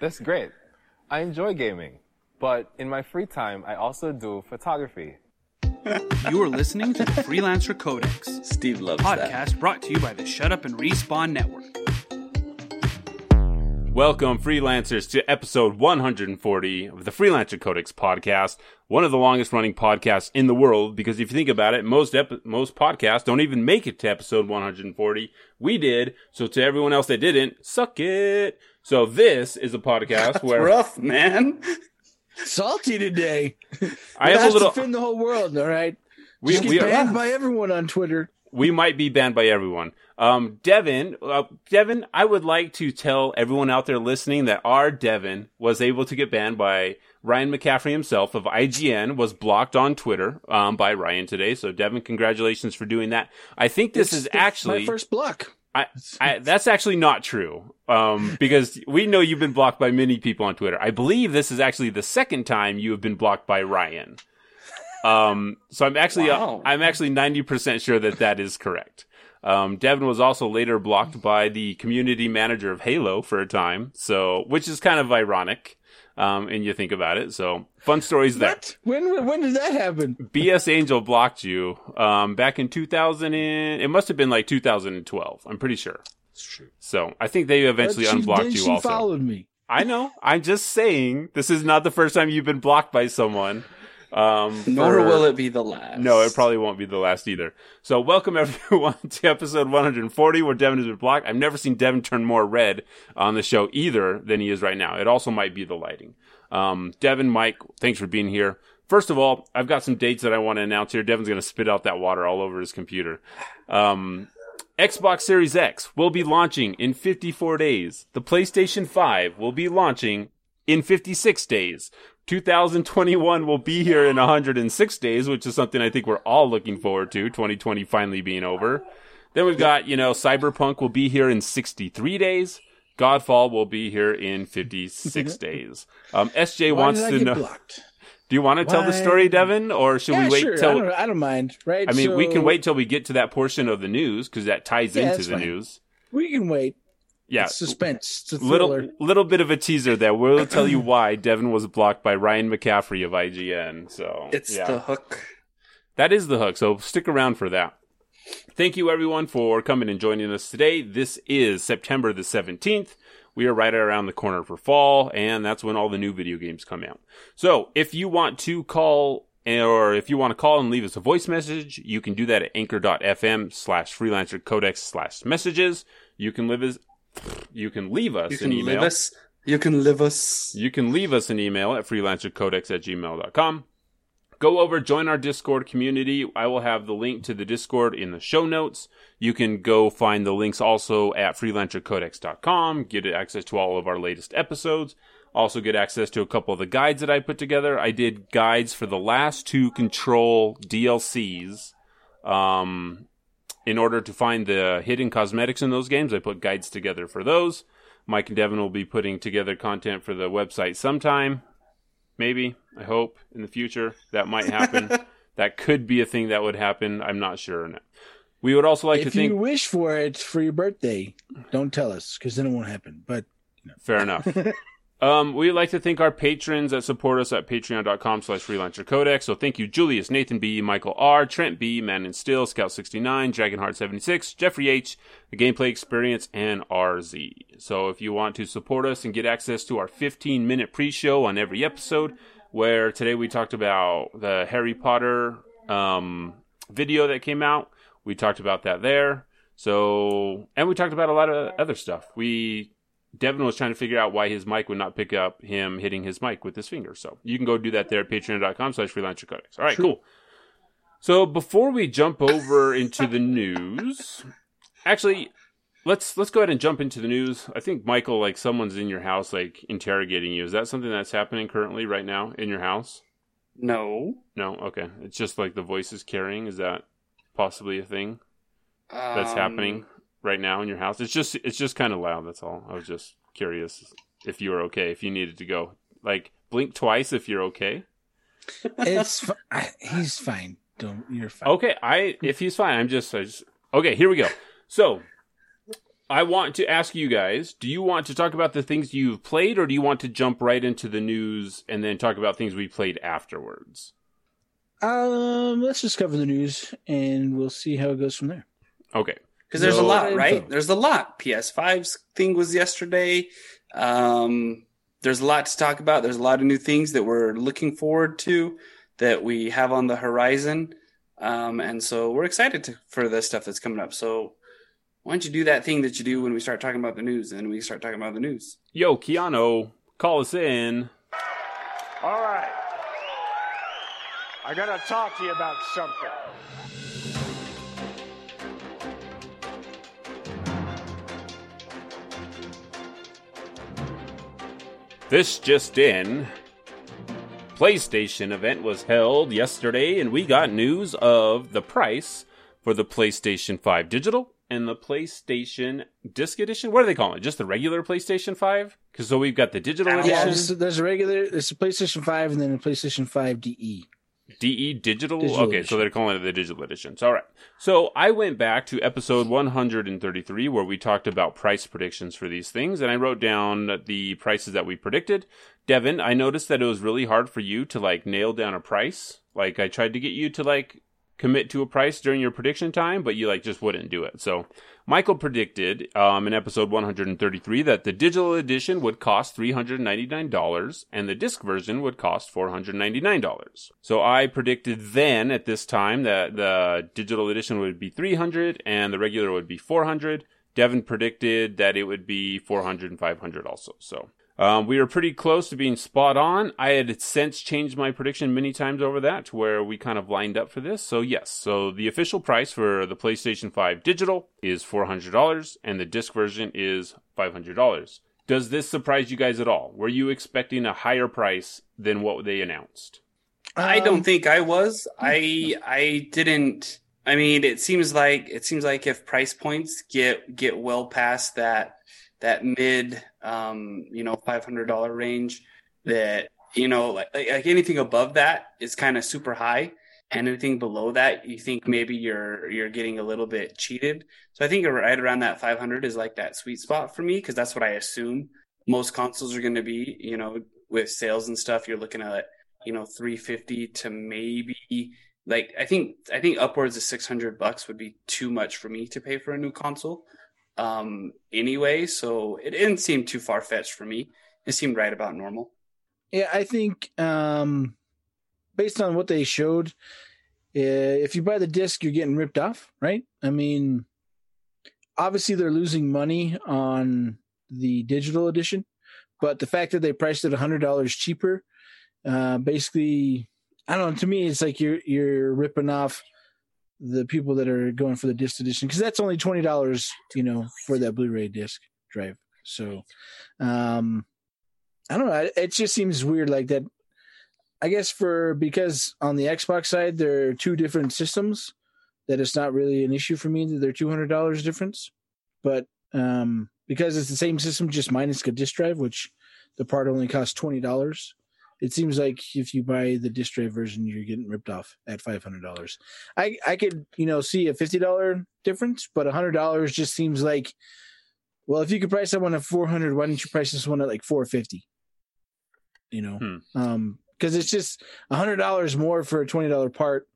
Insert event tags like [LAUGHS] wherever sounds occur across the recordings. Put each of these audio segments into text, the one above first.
That's great. I enjoy gaming, but in my free time, I also do photography. You are listening to the Freelancer Codex Steve loves that. podcast brought to you by the Shut Up and Respawn Network. Welcome, freelancers, to episode 140 of the Freelancer Codex podcast, one of the longest running podcasts in the world. Because if you think about it, most epi- most podcasts don't even make it to episode 140. We did, so to everyone else that didn't, suck it. So this is a podcast where Rough, man. salty today. I have a Has little. to offend the whole world. All right, We, Just get we, are, banned by everyone on Twitter. we might be banned by everyone. Um, Devin, uh, Devin, I would like to tell everyone out there listening that our Devin was able to get banned by Ryan McCaffrey himself of IGN was blocked on Twitter, um, by Ryan today. So Devin, congratulations for doing that. I think this It's is the- actually, my first block. I, I, that's actually not true. Um, because we know you've been blocked by many people on Twitter. I believe this is actually the second time you have been blocked by Ryan. Um, so I'm actually, Wow. I'm actually 90% sure that that is correct. Um, Devin was also later blocked by the community manager of Halo for a time. So, which is kind of ironic. Um, and you think about it. So fun stories there. What? When when did that happen? BS Angel blocked you, um, back in 2000 and, it must have been like 2012. I'm pretty sure. It's true. So I think they eventually she- unblocked you she also. followed me. I know. I'm just saying this is not the first time you've been blocked by someone. Um, [LAUGHS] Nor for- will it be the last. No, it probably won't be the last either. So welcome [LAUGHS] everyone to episode 140 where Devin has been blocked. I've never seen Devin turn more red on the show either than he is right now. It also might be the lighting. Um, Devin, Mike, thanks for being here. First of all, I've got some dates that I want to announce here. Devin's going to spit out that water all over his computer. Um, Xbox Series X will be launching in 54 days. The PlayStation 5 will be launching in 56 days. 2021 will be here in 106 days, which is something I think we're all looking forward to. 2020 finally being over. Then we've got, you know, Cyberpunk will be here in 63 days. Godfall will be here in 56 days. Um, SJ Why wants to know. blocked? Do you want to tell the story, Devin, or should yeah, we wait sure. till? I don't, I don't mind. Right? I mean, we can wait till we get to that portion of the news because that ties Yeah, into the fine. news. We can wait. Yeah, It's suspense. It's a little thriller. little bit of a teaser there. We'll tell you why Devin was blocked by Ryan McCaffrey of IGN. So It's yeah. the hook. that is the hook. So stick around for that. Thank you everyone for coming and joining us today. This is September the seventeenth. We are right around the corner for fall, and that's when all the new video games come out. So if you want to call or if you want to call and leave us a voice message, you can do that at anchor.fm slash freelancer codex slash messages. You can live as you can leave us You an can email. live us. You can live us. You can leave us an email at freelancercodex at gmail.com. Go over, join our Discord community. I will have the link to the Discord in the show notes. You can go find the links also at freelancercodex.com, get access to all of our latest episodes. Also get access to a couple of the guides that I put together. I did guides for the last two Control DLCs. Um, in order to find the hidden cosmetics in those games, I put guides together for those. Mike and Devin will be putting together content for the website sometime. Maybe. I hope in the future that might happen. [LAUGHS] that could be a thing that would happen. I'm not sure. We would also like if to think. you wish for it for your birthday, don't tell us because then it won't happen. But Fair enough. [LAUGHS] um, we'd like to thank our patrons that support us at patreon.com slash freelancer codex. So thank you, Julius, Nathan B, Michael R, Trent B, Man and Still, Scout69, Dragonheart76, Jeffrey H, The Gameplay Experience, and RZ. So if you want to support us and get access to our 15 minute pre-show on every episode, where today we talked about the Harry Potter, um, video that came out. We talked about that there. So, and we talked about a lot of other stuff. We Devin was trying to figure out why his mic would not pick up him hitting his mic with his finger. So you can go do that there at patreon.com slash freelancer codex. All right, cool. So before we jump over into the news, actually, let's let's go ahead and jump into the news. I think Michael, like someone's in your house, like interrogating you. Is that something that's happening currently right now in your house? No. No, okay. It's just like the voice is carrying. Is that possibly a thing that's Um, happening right now in your house? It's just it's just kind of loud. That's all. I was just curious if you were okay. If you needed to go, like blink twice if you're okay. it's [LAUGHS] I- he's fine. Don't you're fine. Okay, I if he's fine, I'm just, I just okay. Here we go. So, I want to ask you guys: Do you want to talk about the things you've played, or do you want to jump right into the news and then talk about things we played afterwards? Um, let's just cover the news and we'll see how it goes from there. Okay. Because there's a So- lot, right? There's a lot. PS5's thing was yesterday. Um, there's a lot to talk about. There's a lot of new things that we're looking forward to that we have on the horizon. Um, and so we're excited to, for the stuff that's coming up. So why don't you do that thing that you do when we start talking about the news and we start talking about the news? Yo, Keanu, call us in. All right. I gotta talk to you about something. This just in. PlayStation event was held yesterday, and we got news of the price for the PlayStation 5 Digital and the PlayStation Disc Edition. What are they calling it? Just the regular PlayStation 5? Because so we've got the digital Yeah, Yeah, edition, there's, there's a regular, there's a PlayStation 5 and then a PlayStation 5 DE. DE E digital. Digital okay, so they're calling it the digital editions. All right. So I went back to episode 133 where we talked about price predictions for these things, and I wrote down the prices that we predicted. Devin, I noticed that it was really hard for you to like nail down a price. Like I tried to get you to like commit to a price during your prediction time, but you like just wouldn't do it. So Michael predicted um, in episode 133 that the digital edition would cost $399 and the disc version would cost $499. So I predicted then at this time that the digital edition would be 300 and the regular would be 400. Devin predicted that it would be 400 and 500 also. So um, we were pretty close to being spot on. I had since changed my prediction many times over that to where we kind of lined up for this. So yes, so the official price for the PlayStation 5 digital is $400 and the disc version is $500. Does this surprise you guys at all? Were you expecting a higher price than what they announced? I Um, don't think I was. [LAUGHS] I I didn't. I mean, it seems like it seems like if price points get get well past that that mid, um, you know, five hundred dollar range, that you know, like, like anything above that is kind of super high, and anything below that, you think maybe you're you're getting a little bit cheated. So I think right around that five hundred is like that sweet spot for me because that's what I assume most consoles are going to be. You know, with sales and stuff, you're looking at you know 350 to maybe like i think i think upwards of 600 bucks would be too much for me to pay for a new console um anyway so it didn't seem too far-fetched for me it seemed right about normal Yeah, I think um, based on what they showed, uh, if you buy the disc, you're getting ripped off, right? I mean, obviously they're losing money on the digital edition, but the fact that they priced it hundred dollars cheaper, uh, basically, I don't know. To me, it's like you're you're ripping off the people that are going for the disc edition because that's only twenty dollars, you know, for that Blu-ray disc drive. So, um, I don't know. It- just seems weird like that. I guess for because on the Xbox side there are two different systems that it's not really an issue for me that they're two hundred dollars difference, but um, because it's the same system just minus a disc drive, which the part only costs twenty dollars. It seems like if you buy the disc drive version, you're getting ripped off at five hundred dollars. I I could you know see a fifty dollar difference, but hundred dollars just seems like well, if you could price that one at four hundred, why don't you price this one at like four fifty? You know, Hmm. um, because it's just a hundred dollars more for a twenty dollar part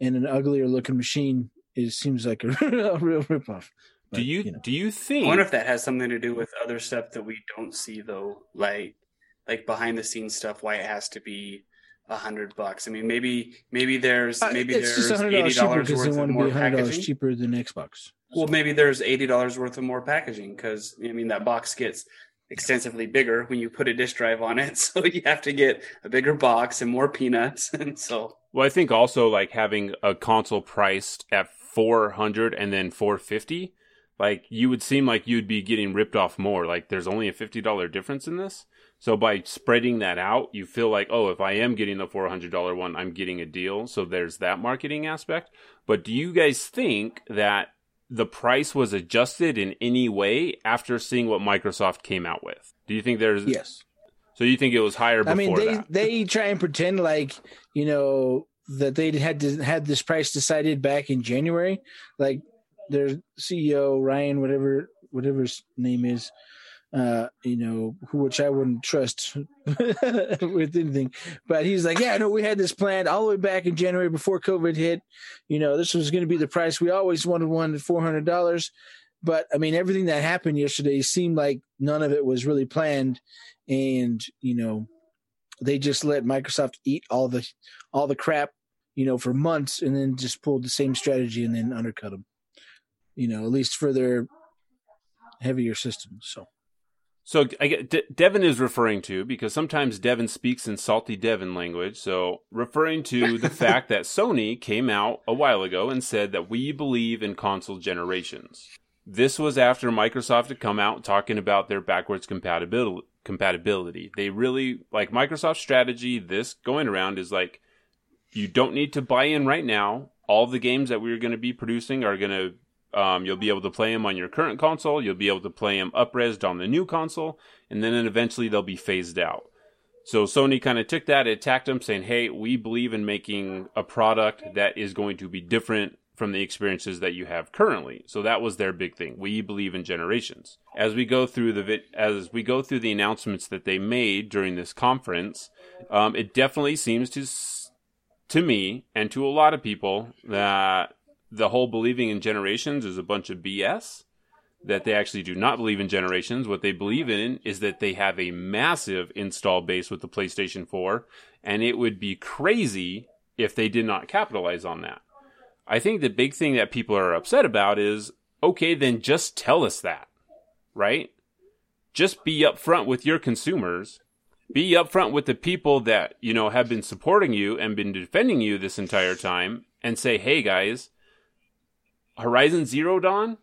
and an uglier looking machine. It seems like a, [LAUGHS] real ripoff. Do But, you, know. do you think? i wonder if that has something to do with other stuff that we don't see though like like behind the scenes stuff why it has to be a hundred bucks i mean maybe maybe there's Uh, maybe it's just there's a hundred eighty dollars cheaper dollars because they worth of want to more be hundred dollars packaging cheaper than Xbox. Well, maybe there's eighty dollars worth of more packaging because I mean that box gets extensively bigger when you put a disk drive on it, [LAUGHS] so you have to get a bigger box and more peanuts, [LAUGHS] and so Well, I think also like having a console priced at 400 and then 450, like you would seem like you'd be getting ripped off more. Like there's only a $50 difference in this. So by spreading that out, you feel like, oh, if I am getting the $400 one, I'm getting a deal. So there's that marketing aspect. But do you guys think that the price was adjusted in any way after seeing what Microsoft came out with? Do you think there's Yes. so you think it was higher before I mean, they that? they try and pretend like you know that they had to, had this price decided back in January. Like their CEO Ryan, whatever whatever his name is, uh, you know, which I wouldn't trust [LAUGHS] with anything. But he's like, yeah, no, we had this planned all the way back in January before COVID hit. You know, this was going to be the price. We always wanted one at four hundred dollars. But I mean, everything that happened yesterday seemed like none of it was really planned, and you know, they just let Microsoft eat all the all the crap, you know, for months, and then just pulled the same strategy and then undercut them. You know, at least for their heavier systems. So. So I get De- Devin is referring to because sometimes Devin speaks in salty Devin language. So referring to the [LAUGHS] fact that Sony came out a while ago and said that we believe in console generations. This was after Microsoft had come out talking about their backwards compatibility. Compatibility. They really like Microsoft's strategy. This going around is like you don't need to buy in right now. All the games that we're going to be producing are going to um, you'll be able to play them on your current console. You'll be able to play them upresed on the new console, and then eventually they'll be phased out. So Sony kind of took that, attacked them, saying, "Hey, we believe in making a product that is going to be different from the experiences that you have currently." So that was their big thing. We believe in generations. As we go through the as we go through the announcements that they made during this conference, um, it definitely seems to to me and to a lot of people that the whole believing in generations is a bunch of BS. That they actually do not believe in generations. What they believe in is that they have a massive install base with the PlayStation 4, and it would be crazy if they did not capitalize on that. I think the big thing that people are upset about is okay, then just tell us that, right? Just be upfront with your consumers. Be upfront with the people that, you know, have been supporting you and been defending you this entire time and say, hey guys, Horizon Zero Dawn,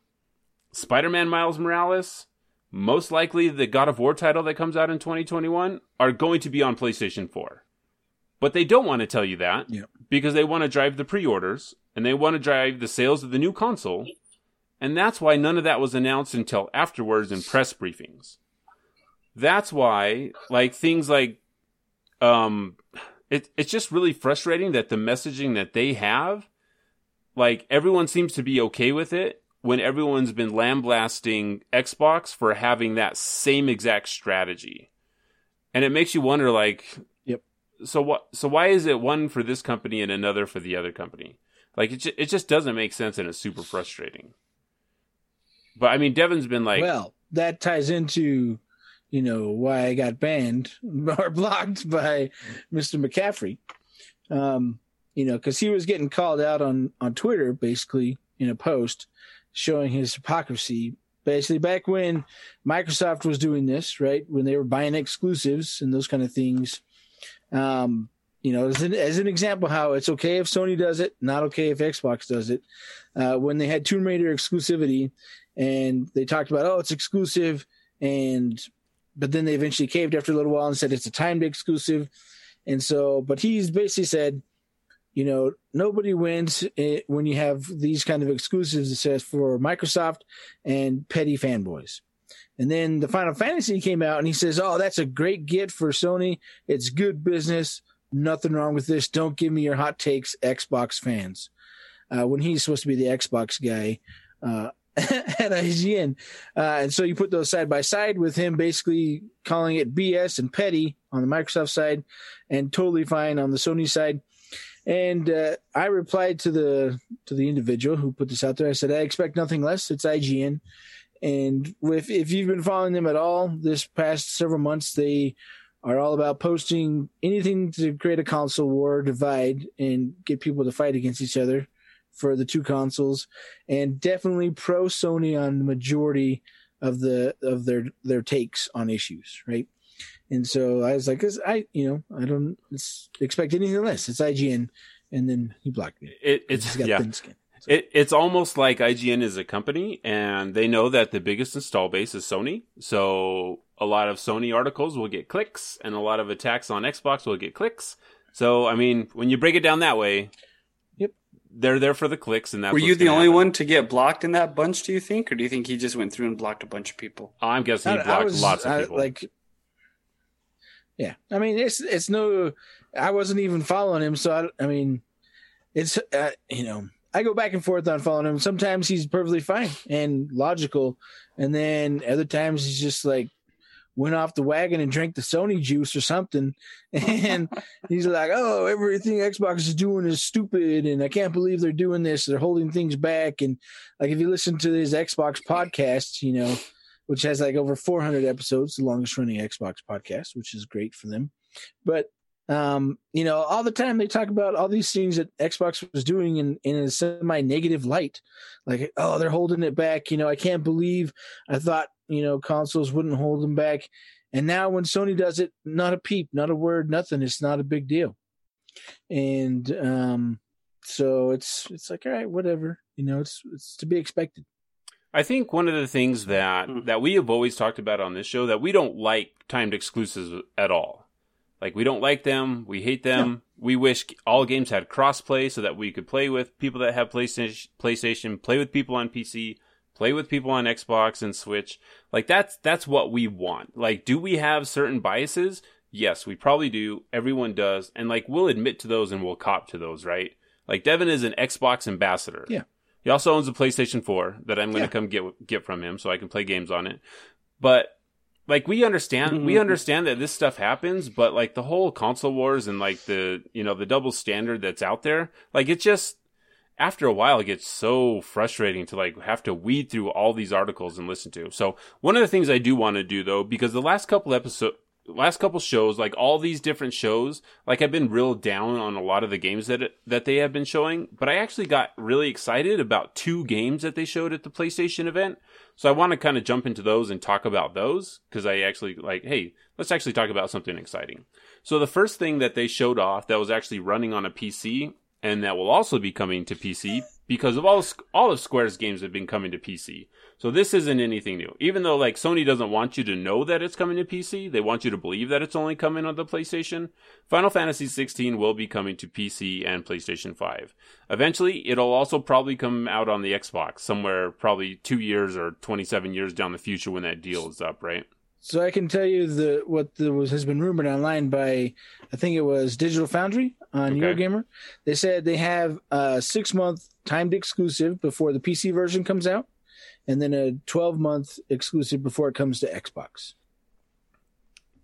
Spider Man Miles Morales, most likely the God of War title that comes out in 2021 are going to be on PlayStation 4. But they don't want to tell you that Yep. because they want to drive the pre orders and they want to drive the sales of the new console. And that's why none of that was announced until afterwards in press briefings. That's why, like, things like, um, it, it's just really frustrating that the messaging that they have like everyone seems to be okay with it when everyone's been lambasting Xbox for having that same exact strategy. And it makes you wonder like Yep. So what so why is it one for this company and another for the other company? Like it ju- it just doesn't make sense and it's super frustrating. But I mean Devin's been like well, that ties into, you know, why I got banned [LAUGHS] or blocked by Mr. McCaffrey. Um, you know, because he was getting called out on on Twitter, basically in a post showing his hypocrisy. Basically, back when Microsoft was doing this, right, when they were buying exclusives and those kind of things, um, you know, as an, as an example, how it's okay if Sony does it, not okay if Xbox does it. Uh, when they had Tomb Raider exclusivity, and they talked about, oh, it's exclusive, and but then they eventually caved after a little while and said it's a timed exclusive, and so, but he's basically said, you know, nobody wins when you have these kind of exclusives. It says for Microsoft and petty fanboys. And then the Final Fantasy came out, and he says, "Oh, that's a great get for Sony. It's good business. Nothing wrong with this. Don't give me your hot takes, Xbox fans." Uh, when he's supposed to be the Xbox guy uh, [LAUGHS] at IGN, uh, and so you put those side by side with him basically calling it BS and petty on the Microsoft side, and totally fine on the Sony side. And uh, I replied to the to the individual who put this out there. I said, "I expect nothing less. It's IGN." And if if you've been following them at all this past several months, they are all about posting anything to create a console war, divide, and get people to fight against each other for the two consoles, and definitely pro Sony on the majority of the of their their takes on issues, right? And so I was like, 'cause I you know I don't expect anything less. It's IGN, and then he blocked me. it, He's it's got yeah. thin skin. It, it's almost like IGN is a company and they know that the biggest install base is Sony. So a lot of Sony articles will get clicks and a lot of attacks on Xbox will get clicks. So, I mean, when you break it down that way, Yep. they're there for the clicks and that's Were you the only happen. one to get blocked in that bunch? Do you think, or do you think he just went through and blocked a bunch of people? I'm guessing he I- I blocked was- lots of I- people. like, yeah, I mean, it's it's no, I wasn't even following him, so I, I mean, it's uh, you know, I go back and forth on following him. Sometimes he's perfectly fine and logical, and then other times he's just like went off the wagon and drank the Sony juice or something. [LAUGHS] And he's like, "Oh, everything Xbox is doing is stupid, and I can't believe they're doing this. They're holding things back." And like, if you listen to his Xbox podcast, you know, which has like over 400 episodes, the longest running Xbox podcast, which is great for them. But um, you know, all the time they talk about all these things that Xbox was doing in, in a semi negative light. Like, oh, they're holding it back. You know, I can't believe I thought, you know, consoles wouldn't hold them back. And now when Sony does it, not a peep, not a word, nothing. It's not a big deal. And um, so it's it's like, all right, whatever. You know, it's it's to be expected. I think one of the things that Mm. that we have always talked about on this show that we don't like timed exclusives at all. Like we don't like them, we hate them. We wish all games had crossplay so that we could play with people that have PlayStation, PlayStation, play with people on PC, play with people on Xbox and Switch. Like that's that's what we want. Like do we have certain biases? Yes, we probably do. Everyone does. And like we'll admit to those and we'll cop to those, right? Like Devin is an Xbox ambassador. Yeah. He also owns a PlayStation 4 that I'm going to Yeah. come get get from him so I can play games on it. But like we understand we mm-hmm. understand that this stuff happens, but like the whole console wars and like the you know the double standard that's out there, like it just after a while it gets so frustrating to like have to weed through all these articles and listen to. So one of the things I do want to do though, because the last couple episodes last couple shows, like all these different shows, like I've been real down on a lot of the games that that they have been showing, but I actually got really excited about two games that they showed at the PlayStation event. So I want to kind of jump into those and talk about those because I actually like, hey, let's actually talk about something exciting. So the first thing that they showed off that was actually running on a PC and that will also be coming to PC because of all all of Square's games have been coming to PC. So this isn't anything new. Even though like Sony doesn't want you to know that it's coming to PC, they want you to believe that it's only coming on the PlayStation. Final Fantasy 16 will be coming to PC and PlayStation 5. Eventually, it'll also probably come out on the Xbox somewhere probably 2 years or 27 years down the future when that deal is up, right? So I can tell you the what the, was has been rumored online by I think it was Digital Foundry on Okay. Eurogamer. They said they have a six month timed exclusive before the PC version comes out, and then a twelve month exclusive before it comes to Xbox.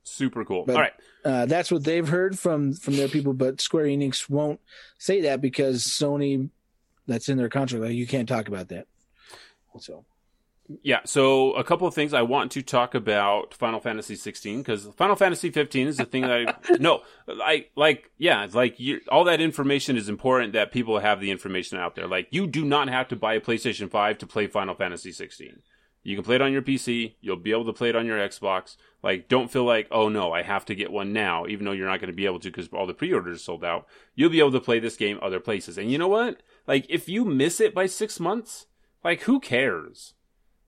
Super cool. But- All right. Uh, that's what they've heard from from their people, but Square Enix won't say that because Sony, that's in their contract. Like you can't talk about that. So Yeah, so a couple of things I want to talk about Final Fantasy 16 because Final Fantasy 15 is the thing that I [LAUGHS] no, I like yeah, it's like you, all that information is important that people have the information out there. Like you do not have to buy a PlayStation 5 to play Final Fantasy 16. You can play it on your PC, you'll be able to play it on your Xbox. Like don't feel like, "Oh no, I have to get one now," even though you're not going to be able to because all the pre-orders sold out. You'll be able to play this game other places. And you know what? Like if you miss it by 6 months, like who cares?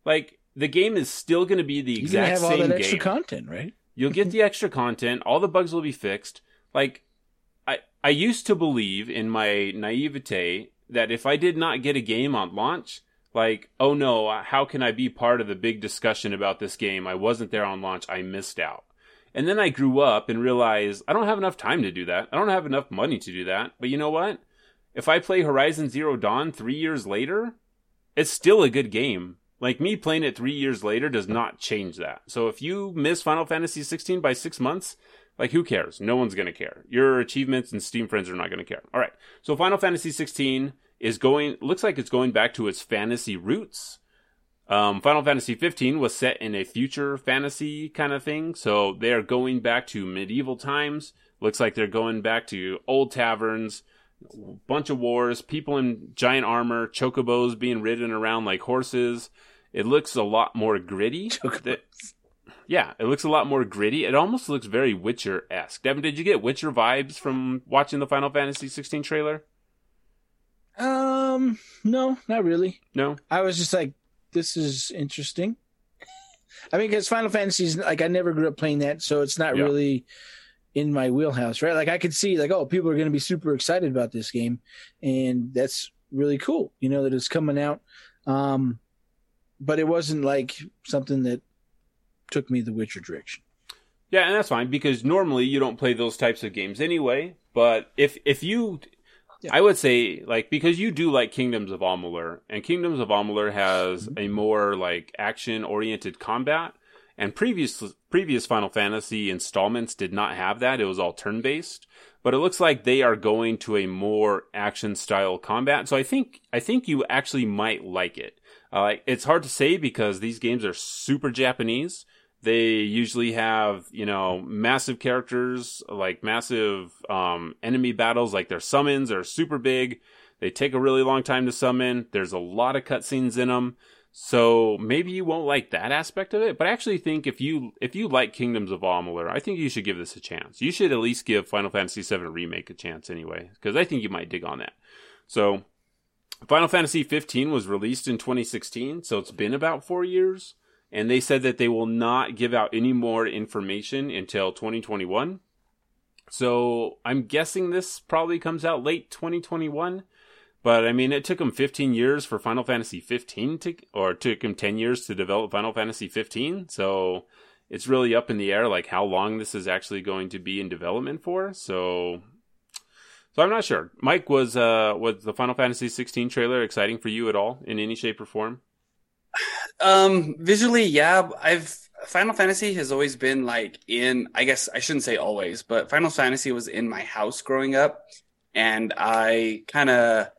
Like the game is still going to be the exact have all same that extra game. content, right? You'll get the [LAUGHS] extra content. All the bugs will be fixed. Like I I used to believe in my naivete that if I did not get a game on launch, like oh no, how can I be part of the big discussion about this game? I wasn't there on launch. I missed out. And then I grew up and realized I don't have enough time to do that. I don't have enough money to do that. But you know what? If I play Horizon Zero Dawn 3 years later, it's still a good game. Like me playing it three years later does not change that. So if you miss Final Fantasy 16 by six months, like who cares? No one's gonna care. Your achievements and Steam friends are not gonna care. All right. So Final Fantasy 16 is going. Looks like it's going back to its fantasy roots. Um, Final Fantasy 15 was set in a future fantasy kind of thing, so they are going back to medieval times. Looks like they're going back to old taverns, bunch of wars, people in giant armor, chocobos being ridden around like horses. It looks a lot more gritty. [LAUGHS] That- yeah, it looks a lot more gritty. It almost looks very Witcher esque. Devin, did you get Witcher vibes from watching the Final Fantasy 16 trailer? Um, no, not really. No. I was just like, this is interesting. I mean, because Final Fantasy's like I never grew up playing that, so it's not Yeah. really in my wheelhouse, right? Like I could see like, oh, people are going to be super excited about this game, and that's really cool. You know that it's coming out, um, but it wasn't like something that took me the Witcher direction. Yeah, and that's fine because normally you don't play those types of games anyway. But if if you I would say like because you do like Kingdoms of Amalur, and Kingdoms of Amalur has Mm-hmm. a more like action oriented combat, and previous previous Final Fantasy installments did not have that. It was all turn based, but it looks like they are going to a more action style combat. So I think I think you actually might like it. Uh, it's hard to say because these games are super Japanese. They usually have, you know, massive characters, like massive um, enemy battles, like their summons are super big. They take a really long time to summon. There's a lot of cutscenes in them. So maybe you won't like that aspect of it, but I actually think if you if you like Kingdoms of Amalur, I think you should give this a chance. You should at least give Final Fantasy VII Remake a chance anyway, because I think you might dig on that. So Final Fantasy 15 was released in 2016, so it's been about four years, and they said that they will not give out any more information until 2021. So I'm guessing this probably comes out late 2021. But I mean, it took them 15 years for Final Fantasy 15 to, or it took them 10 years to develop Final Fantasy 15. So it's really up in the air, like how long this is actually going to be in development for. So, so I'm not sure. Mike, was uh was the Final Fantasy 16 trailer exciting for you at all in any shape or form? Um, visually, yeah, I've Final Fantasy has always been like in, I guess I shouldn't say always, but Final Fantasy was in my house growing up, and I kind of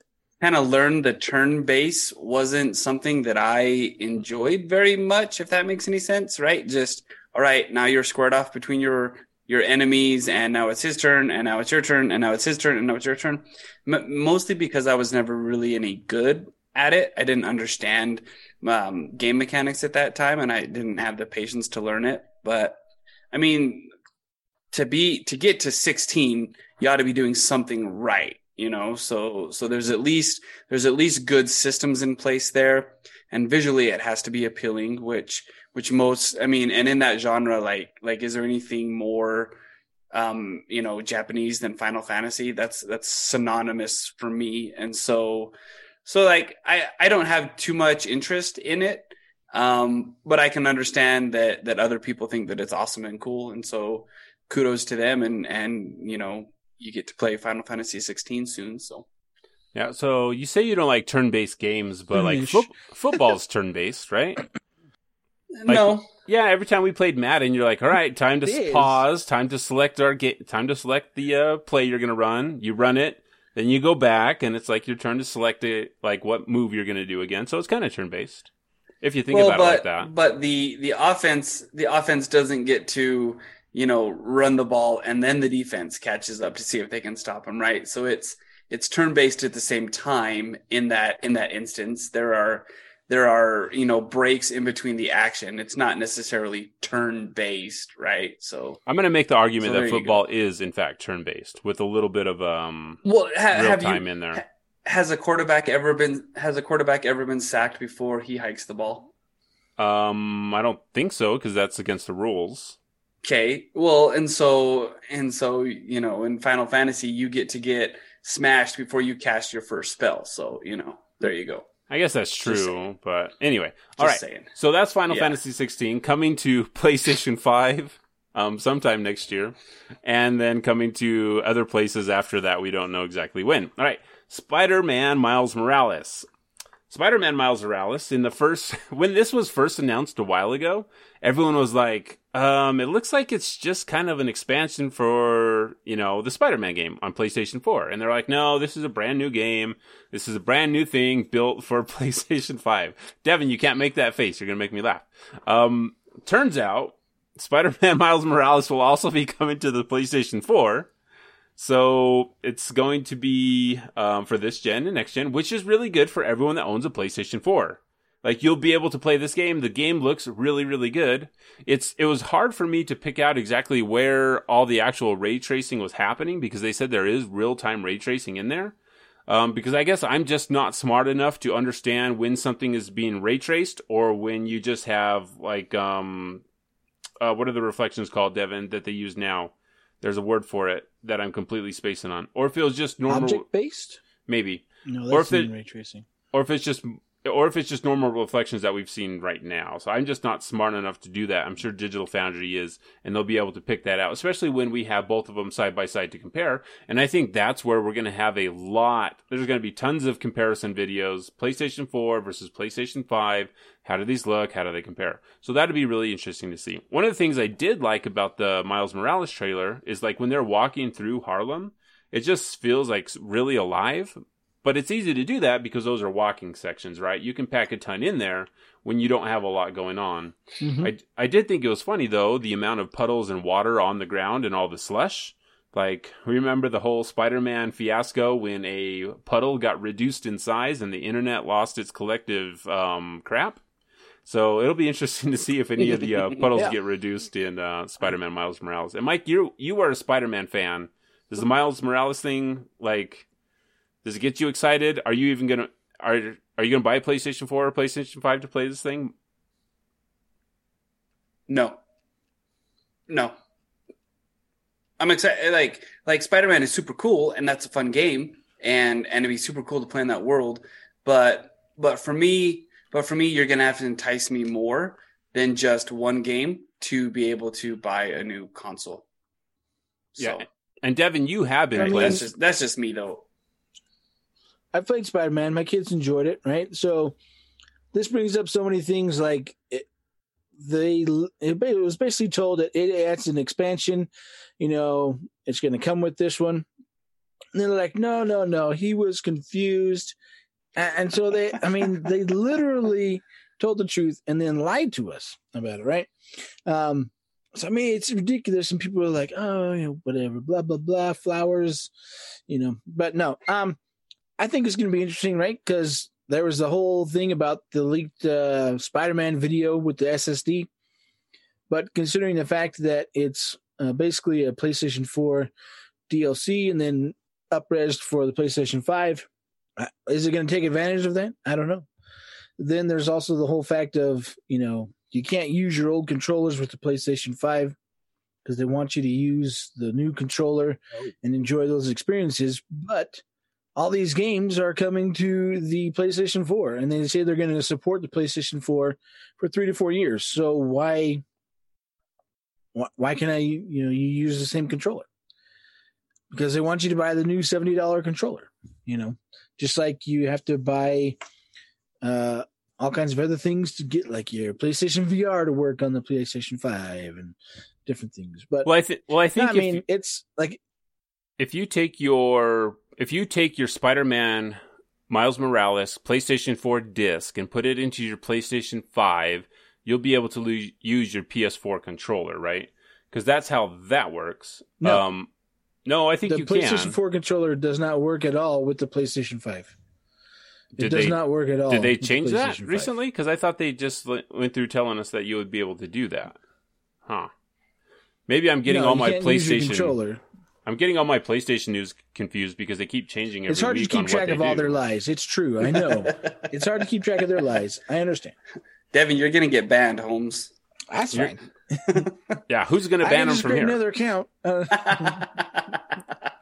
kind of learned the turn base wasn't something that I enjoyed very much, if that makes any sense, right? Just all right, now you're squared off between your your enemies, and now it's his turn, and now it's your turn, and now it's his turn, and now it's your turn. M- mostly because I was never really any good at it. I didn't understand um, game mechanics at that time, and I didn't have the patience to learn it. But I mean, to be to get to 16, you ought to be doing something right, you know. So so there's at least there's at least good systems in place there, and visually it has to be appealing, which which most I mean, and in that genre, like like is there anything more um you know japanese than final fantasy that's that's synonymous for me and so so like i i don't have too much interest in it um but i can understand that that other people think that it's awesome and cool and so kudos to them and and you know you get to play final fantasy 16 soon so Yeah. So you say you don't like turn-based games, but like Finish. foot football's [LAUGHS] turn-based, right? No Yeah, every time we played Madden, you're like, all right, time to pause, time to select our ga- time to select the uh, play you're gonna run. You run it, then you go back, and it's like your turn to select it, like what move you're gonna do again. So it's kind of turn based, if you think about but it like that. but the the offense the offense doesn't get to you know run the ball and then the defense catches up to see if they can stop them right so it's it's turn based at the same time in that in that instance there are there are you know breaks in between the action it's not necessarily turn based right so I'm gonna make the argument So that football is in fact turn based with a little bit of um well ha- real have time you in there. has a quarterback ever been has a quarterback ever been sacked before he hikes the ball Um, I don't think so because that's against the rules. Okay. Well, and so and so you know, in Final Fantasy, you get to get smashed before you cast your first spell. So you know, there you go. I guess that's true, but anyway. All Just right. saying. So that's Final Yeah. Fantasy 16 coming to [LAUGHS] PlayStation 5 um, sometime next year, and then coming to other places after that. We don't know exactly when. All right, Spider-Man Miles Morales. Spider-Man Miles Morales in the first [LAUGHS] when this was first announced a while ago, everyone was like, um, it looks like it's just kind of an expansion for, you know, the Spider-Man game on PlayStation 4. And they're like, no, this is a brand new game. This is a brand new thing built for [LAUGHS] PlayStation 5. Devin, you can't make that face. You're going to make me laugh. Um, turns out Spider-Man [LAUGHS] Miles Morales will also be coming to the PlayStation 4. So it's going to be um, for this gen and next gen, which is really good for everyone that owns a PlayStation 4. Like you'll be able to play this game. The game looks really, really good. It's it was hard for me to pick out exactly where all the actual ray tracing was happening because they said there is real time ray tracing in there. Um, because I guess I'm just not smart enough to understand when something is being ray traced or when you just have like um, uh, what are the reflections called, Devin, that they use now? There's a word for it that I'm completely spacing on. Or if it was just normal, Object based? maybe No, Or if it- ray tracing. or if it's just or if it's just normal reflections that we've seen right now. So I'm just not smart enough to do that. I'm sure Digital Foundry is, and they'll be able to pick that out, especially when we have both of them side by side to compare. And I think that's where we're going to have a lot. There's going to be tons of comparison videos: PlayStation 4 versus PlayStation 5. How do these look? How do they compare? So that'd be really interesting to see. One of the things I did like about the Miles Morales trailer is like when they're walking through Harlem, it just feels like really alive but it's easy to do that because those are walking sections, right? You can pack a ton in there when you don't have a lot going on. Mhm. I, I did think it was funny though, the amount of puddles and water on the ground and all the slush. Like, remember the whole Spider Man fiasco when a puddle got reduced in size and the internet lost its collective um, crap? So it'll be interesting to see if any of the uh, [LAUGHS] puddles Yeah. get reduced in uh, Spider Man Miles Morales. And Mike, you you are a Spider Man fan. Does the Miles Morales thing like does it get you excited? Are you even gonna are are you gonna buy a PlayStation 4 or PlayStation 5 to play this thing? No. No. I'm excited. Like like Spider Man is super cool, and that's a fun game, and and it'd be super cool to play in that world. But but for me, but for me, you're gonna have to entice me more than just one game to be able to buy a new console. So Yeah. And Devin, you have been I mean, playing. that's just that's just me though. I played Spider Man. My kids enjoyed it, right? So this brings up so many things. Like it, they, it it was basically told that it adds an expansion. You know, it's going to come with this one. And they're like, no, no, no. He was confused, and, and so they, I mean, [LAUGHS] they literally told the truth and then lied to us about it, right? Um, so I mean, it's ridiculous, and people are like, oh, you know, whatever, blah blah blah, flowers, you know. But no, um, I think it's going to be interesting, right? Because there was the whole thing about the leaked uh, Spider-Man video with the SSD. But considering the fact that it's uh, basically a PlayStation 4 DLC and then upresed for the PlayStation 5, uh, is it going to take advantage of that? I don't know. Then there's also the whole fact of, you know, you can't use your old controllers with the PlayStation 5 because they want you to use the new controller and enjoy those experiences. But all these games are coming to the PlayStation 4, and they say they're going to support the PlayStation 4 for three to four years. So why, why, can I, you know, you use the same controller? Because they want you to buy the new seventy dollar controller. You know, just like you have to buy uh, all kinds of other things to get, like your PlayStation VR to work on the PlayStation 5 and different things. But well, I think. Well, I no, think I mean, you, it's like if you take your if you take your Spider-Man Miles Morales PlayStation 4 disc and put it into your PlayStation 5, you'll be able to lo- use your PS4 controller, right? Because that's how that works. No. Um, no, I think the you PlayStation can. 4 controller does not work at all with the PlayStation 5. It Did does they- not work at all. Did they with the change that 5. recently? Because I thought they just went through telling us that you would be able to do that. Huh. Maybe I'm getting No, all my can't use your PlayStation. controller. I'm getting all my PlayStation news confused because they keep changing every It's hard to week keep on track what they of all their lies. It's true. I know. [LAUGHS] it's hard to keep track of their lies. I understand. Devin, you're gonna get banned, Holmes. That's You're- fine. [LAUGHS] Yeah, who's going to I ban can them just from create here another account. Uh,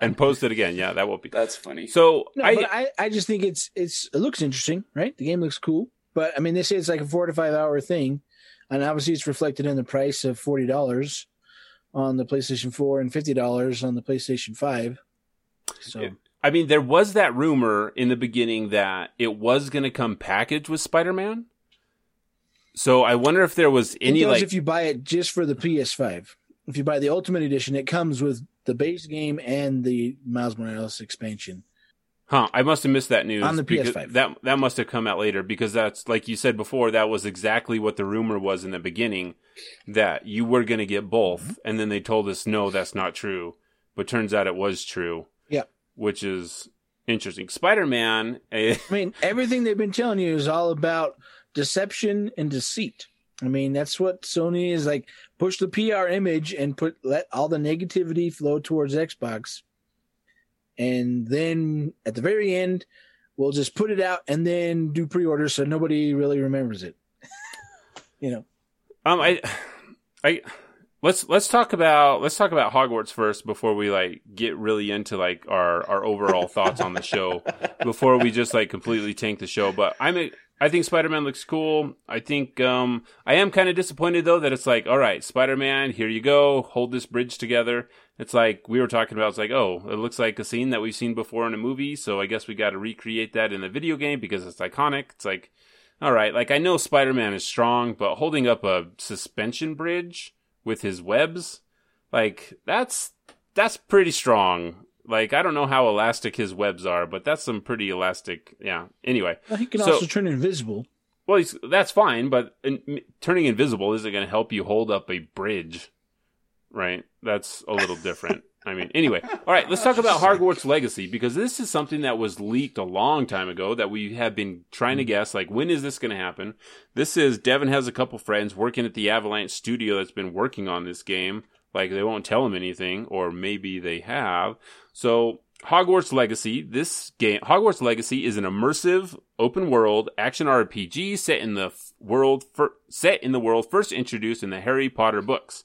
and post it again? Yeah, that will be. That's funny. So no, I, but I, I just think it's it's it looks interesting, right? The game looks cool, but I mean, they say it's like a four to five hour thing, and obviously it's reflected in the price of forty dollars on the PlayStation Four and fifty dollars on the PlayStation Five. So I mean, there was that rumor in the beginning that it was going to come packaged with Spider-Man. So I wonder if there was any like if you buy it just for the PS5. If you buy the Ultimate Edition, it comes with the base game and the Miles Morales expansion. Huh, I must have missed that news On the PS5. That that must have come out later because that's like you said before. That was exactly what the rumor was in the beginning that you were going to get both, Mm-hmm. and then they told us no, that's not true. But turns out it was true. Yeah. which is interesting. Spider Man. [LAUGHS] I mean, everything they've been telling you is all about deception and deceit. I mean, that's what Sony is like. Push the PR image and put let all the negativity flow towards Xbox, and then at the very end, we'll just put it out and then do pre-order so nobody really remembers it. [LAUGHS] you know, Um, I, I, let's let's talk about let's talk about Hogwarts first before we like get really into like our our overall thoughts on the show before we just like completely tank the show. But I'm I think Spider Man looks cool. I think um, I am kind of disappointed though that it's like, all right, Spider Man, here you go, hold this bridge together. It's like we were talking about. It's like, oh, it looks like a scene that we've seen before in a movie, so I guess we got to recreate that in the video game because it's iconic. It's like, all right, like I know Spider Man is strong, but holding up a suspension bridge with his webs, like that's that's pretty strong. Like I don't know how elastic his webs are, but that's some pretty elastic. Yeah. Anyway, Well, he can So- also turn invisible. well, he's, that's fine, but in, turning invisible isn't going to help you hold up a bridge, right? That's a little different. I mean, anyway, all right, let's talk about [LAUGHS] Hogwarts Legacy because this is something that was leaked a long time ago that we have been trying to hmm. guess. Like, when is this going to happen? This is Devin has a couple friends working at the Avalanche studio that's been working on this game. Like, they won't tell him anything, or maybe they have. So, Hogwarts Legacy, this game, Hogwarts Legacy is an immersive open world action RPG set in the f- world fir- set in the world first introduced in the Harry Potter books.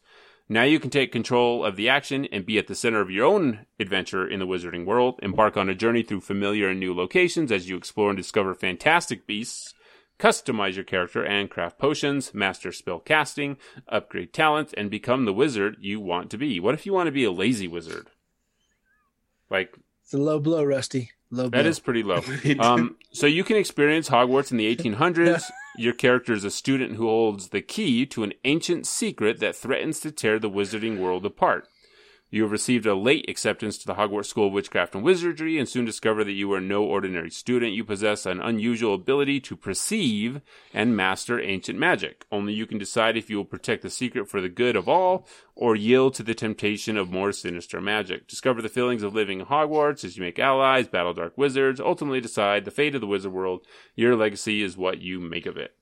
Now you can take control of the action and be at the center of your own adventure in the wizarding world. Embark on a journey through familiar and new locations as you explore and discover fantastic beasts. Customize your character and craft potions, master spell casting, upgrade talents, and become the wizard you want to be. What if you want to be a lazy wizard? Like It's a low blow, Rusty. Low blow. that is pretty low. [LAUGHS] Um, so you can experience Hogwarts in the [LAUGHS] 1800s. Your character is a student who holds the key to an ancient secret that threatens to tear the wizarding world apart. You have received a late acceptance to the Hogwarts School of Witchcraft and Wizardry and soon discover that you are no ordinary student. You possess an unusual ability to perceive and master ancient magic. Only you can decide if you will protect the secret for the good of all or yield to the temptation of more sinister magic. Discover the feelings of living in Hogwarts as you make allies, battle dark wizards, ultimately decide the fate of the wizard world. Your legacy is what you make of it.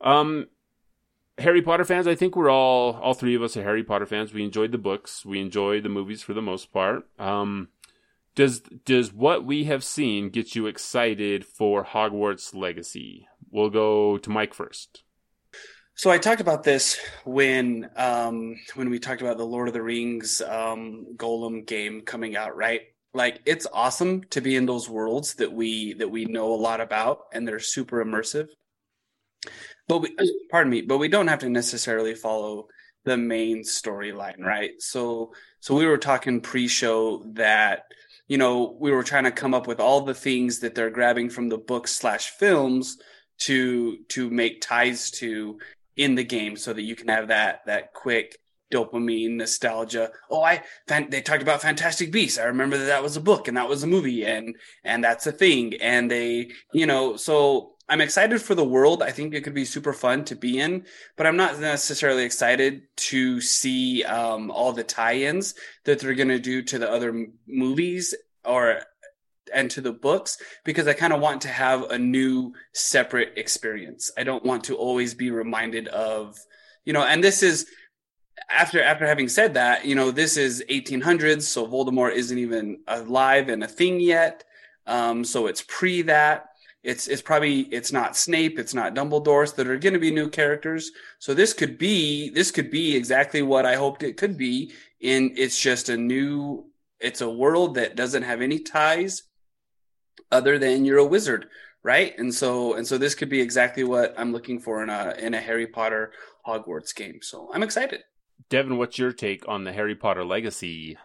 Um, Harry Potter fans, I think we're all all three of us are Harry Potter fans. We enjoyed the books, we enjoyed the movies for the most part. Um, does does what we have seen get you excited for Hogwarts Legacy? We'll go to Mike first. So I talked about this when um, when we talked about the Lord of the Rings um, Gollum game coming out, right? Like it's awesome to be in those worlds that we that we know a lot about and they're super immersive. But we, pardon me, but we don't have to necessarily follow the main storyline, right? So so we were talking pre-show that you know we were trying to come up with all the things that they're grabbing from the books slash films to to make ties to in the game so that you can have that that quick dopamine nostalgia. Oh i fan, they talked about fantastic beasts. I remember that that was a book and that was a movie and and that's a thing. And they you know so i'm excited for the world i think it could be super fun to be in but i'm not necessarily excited to see um, all the tie-ins that they're going to do to the other movies or and to the books because I kind of want to have a new separate experience. I don't want to always be reminded of, you know, and this is after after having said that, you know, this is 1800s, so Voldemort isn't even alive and a thing yet. Um, so it's pre that. It's it's probably it's not Snape, it's not Dumbledore, that are going to be new characters. So this could be this could be exactly what I hoped it could be. And it's just a new it's a world that doesn't have any ties other than you're a wizard right and so and so this could be exactly what i'm looking for in a in a harry potter hogwarts game so i'm excited Devin, what's your take on the Harry Potter Legacy?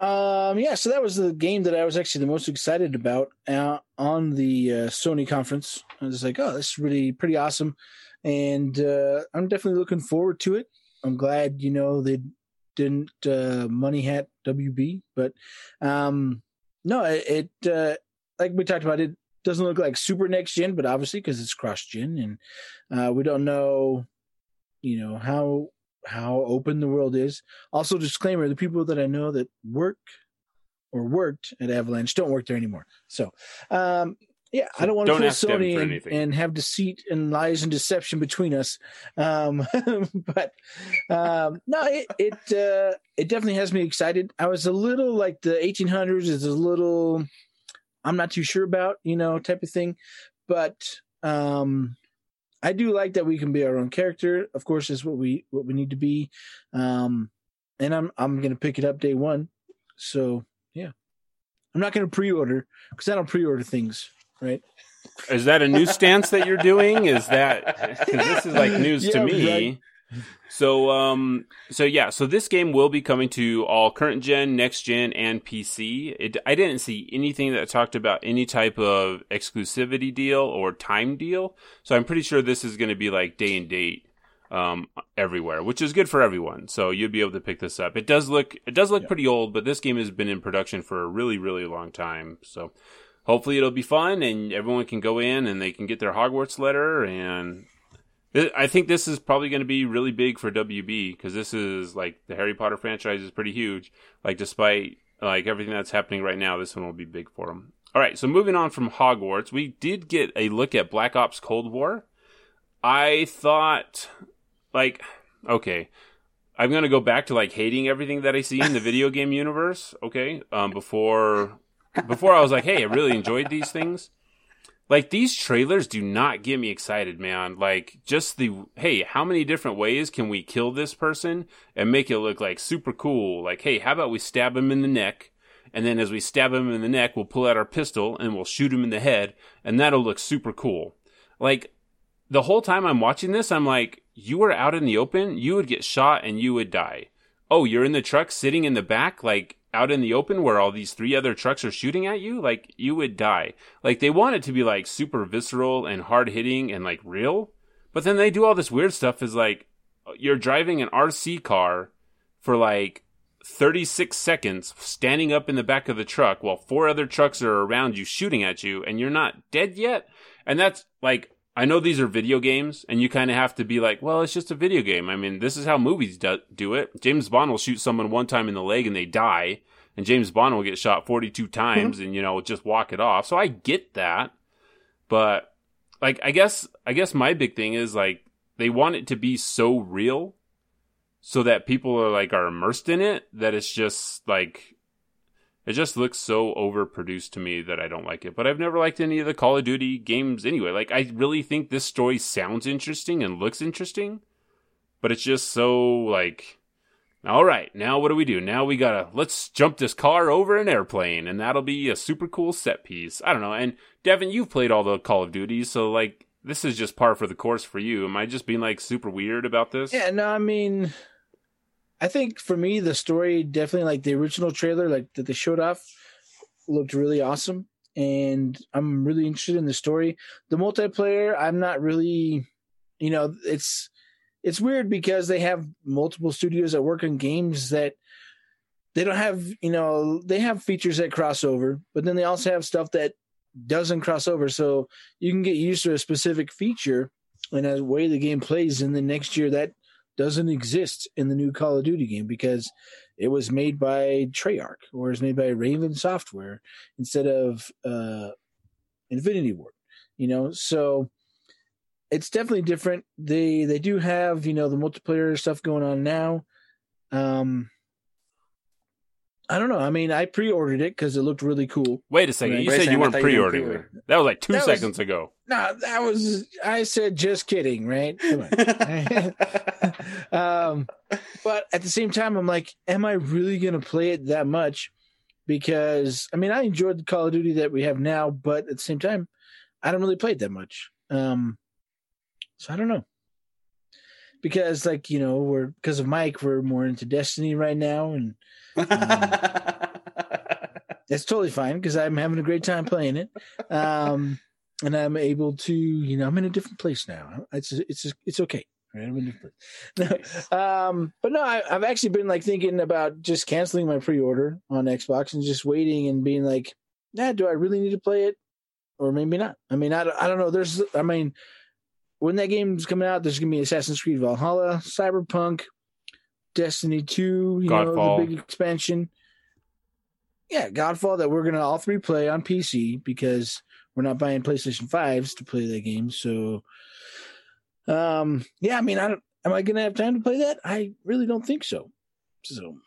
Um, yeah, so that was the game that I was actually the most excited about uh, on the uh, Sony conference. I was like, oh, this is really pretty awesome, and uh, I'm definitely looking forward to it. I'm glad you know they didn't uh, money hat WB, but um, no, it, it uh, like we talked about, it doesn't look like super next gen, but obviously because it's cross gen, and uh, we don't know, you know how how open the world is. Also, disclaimer: the people that I know that work or worked at Avalanche don't work there anymore. So, um, yeah, I don't want to Don't ask Sony and, and have deceit and lies and deception between us. Um, [LAUGHS] but um, no, it it uh, it definitely has me excited. I was a little like the 1800s is a little I'm not too sure about, you know, type of thing. But um, I do like that we can be our own character. Of course, is what we what we need to be. Um, and I'm I'm gonna pick it up day one. So yeah, I'm not gonna pre-order because I don't pre-order things right? Is that a new stance that you're doing? Is that because this is like news to me? right. So um so yeah, so this game will be coming to all current gen, next gen, and PC. It, I didn't see anything that talked about any type of exclusivity deal or time deal. So I'm pretty sure this is going to be like day and date um everywhere, which is good for everyone. So you'll be able to pick this up. It does look it does look pretty old, but this game has been in production for a really really long time. So hopefully it'll be fun and everyone can go in and they can get their Hogwarts letter and I think this is probably going to be really big for WB because this is like the Harry Potter franchise is pretty huge. Like despite like everything that's happening right now, this one will be big for them. All right, so moving on from Hogwarts, we did get a look at Black Ops Cold War. I thought like okay, I'm going to go back to like hating everything that I see in the video [LAUGHS] game universe, okay? Um before before I was like, "Hey, I really enjoyed these things." Like these trailers do not get me excited, man. Like just the hey, how many different ways can we kill this person and make it look like super cool? Like, hey, how about we stab him in the neck? And then as we stab him in the neck, we'll pull out our pistol and we'll shoot him in the head, and that'll look super cool. Like the whole time I'm watching this, I'm like, you were out in the open, you would get shot and you would die. Oh, you're in the truck sitting in the back, like out in the open where all these three other trucks are shooting at you, like you would die. Like they want it to be like super visceral and hard hitting and like real, but then they do all this weird stuff is like you're driving an RC car for like 36 seconds standing up in the back of the truck while four other trucks are around you shooting at you and you're not dead yet. And that's like I know these are video games, and you kind of have to be like, well, it's just a video game. I mean, this is how movies do, do it. James Bond will shoot someone one time in the leg and they die, and James Bond will get shot 42 hmm. times and, you know, just walk it off. So I get that. But, like, I guess, I guess my big thing is, like, they want it to be so real so that people are, like, are immersed in it that it's just, like, it just looks so overproduced to me that I don't like it. But I've never liked any of the Call of Duty games anyway. Like I really think this story sounds interesting and looks interesting, but it's just so like all right, now what do we do? Now we gotta let's jump this car over an airplane, and that'll be a super cool set piece. I don't know. And Devin, you've played all the Call of Duty, so like this is just par for the course for you. Am I just being like super weird about this? Yeah, no, I mean, I think for me, the story definitely like the original trailer, like that they showed off, looked really awesome, and I'm really interested in the story. The multiplayer, I'm not really, you know, it's it's weird because they have multiple studios that work on games that they don't have, you know, they have features that cross over, but then they also have stuff that doesn't cross over. So you can get used to a specific feature and a way the game plays, and then next year that doesn't exist in the new Call of Duty game because it was made by Treyarch or is made by Raven Software instead of uh, Infinity Ward. You know, so it's definitely different. They they do have you know the multiplayer stuff going on now. Um, I don't know. I mean, I pre-ordered it because it looked really cool. Wait a second. Right. You Wait said you weren't thought you didn't pre-ordering pre-order. it. That was like two That was- seconds ago. No, that was I said just kidding, right? [LAUGHS] Um, but at the same time, I'm like, am I really going to play it that much? Because I mean, I enjoyed the Call of Duty that we have now, but at the same time, I don't really play it that much. Um, so I don't know. Because like you know, we're because of Mike, we're more into Destiny right now, and [LAUGHS] that's totally fine because I'm having a great time playing it. Um, and I'm able to, you know, I'm in a different place now. It's it's it's okay. Right? I'm in a different place. [LAUGHS] um, but no, I, I've actually been like thinking about just canceling my pre-order on Xbox and just waiting and being like, nah, do I really need to play it, or maybe not? I mean, I don't, I don't know. There's, I mean, when that game's coming out, there's gonna be Assassin's Creed Valhalla, Cyberpunk, Destiny Two, you know, the big expansion. Yeah, Godfall that we're gonna all three play on PC because we're not buying PlayStation fives to play that game. So, um, yeah, I mean, I don't. Am I gonna have time to play that? I really don't think so. So,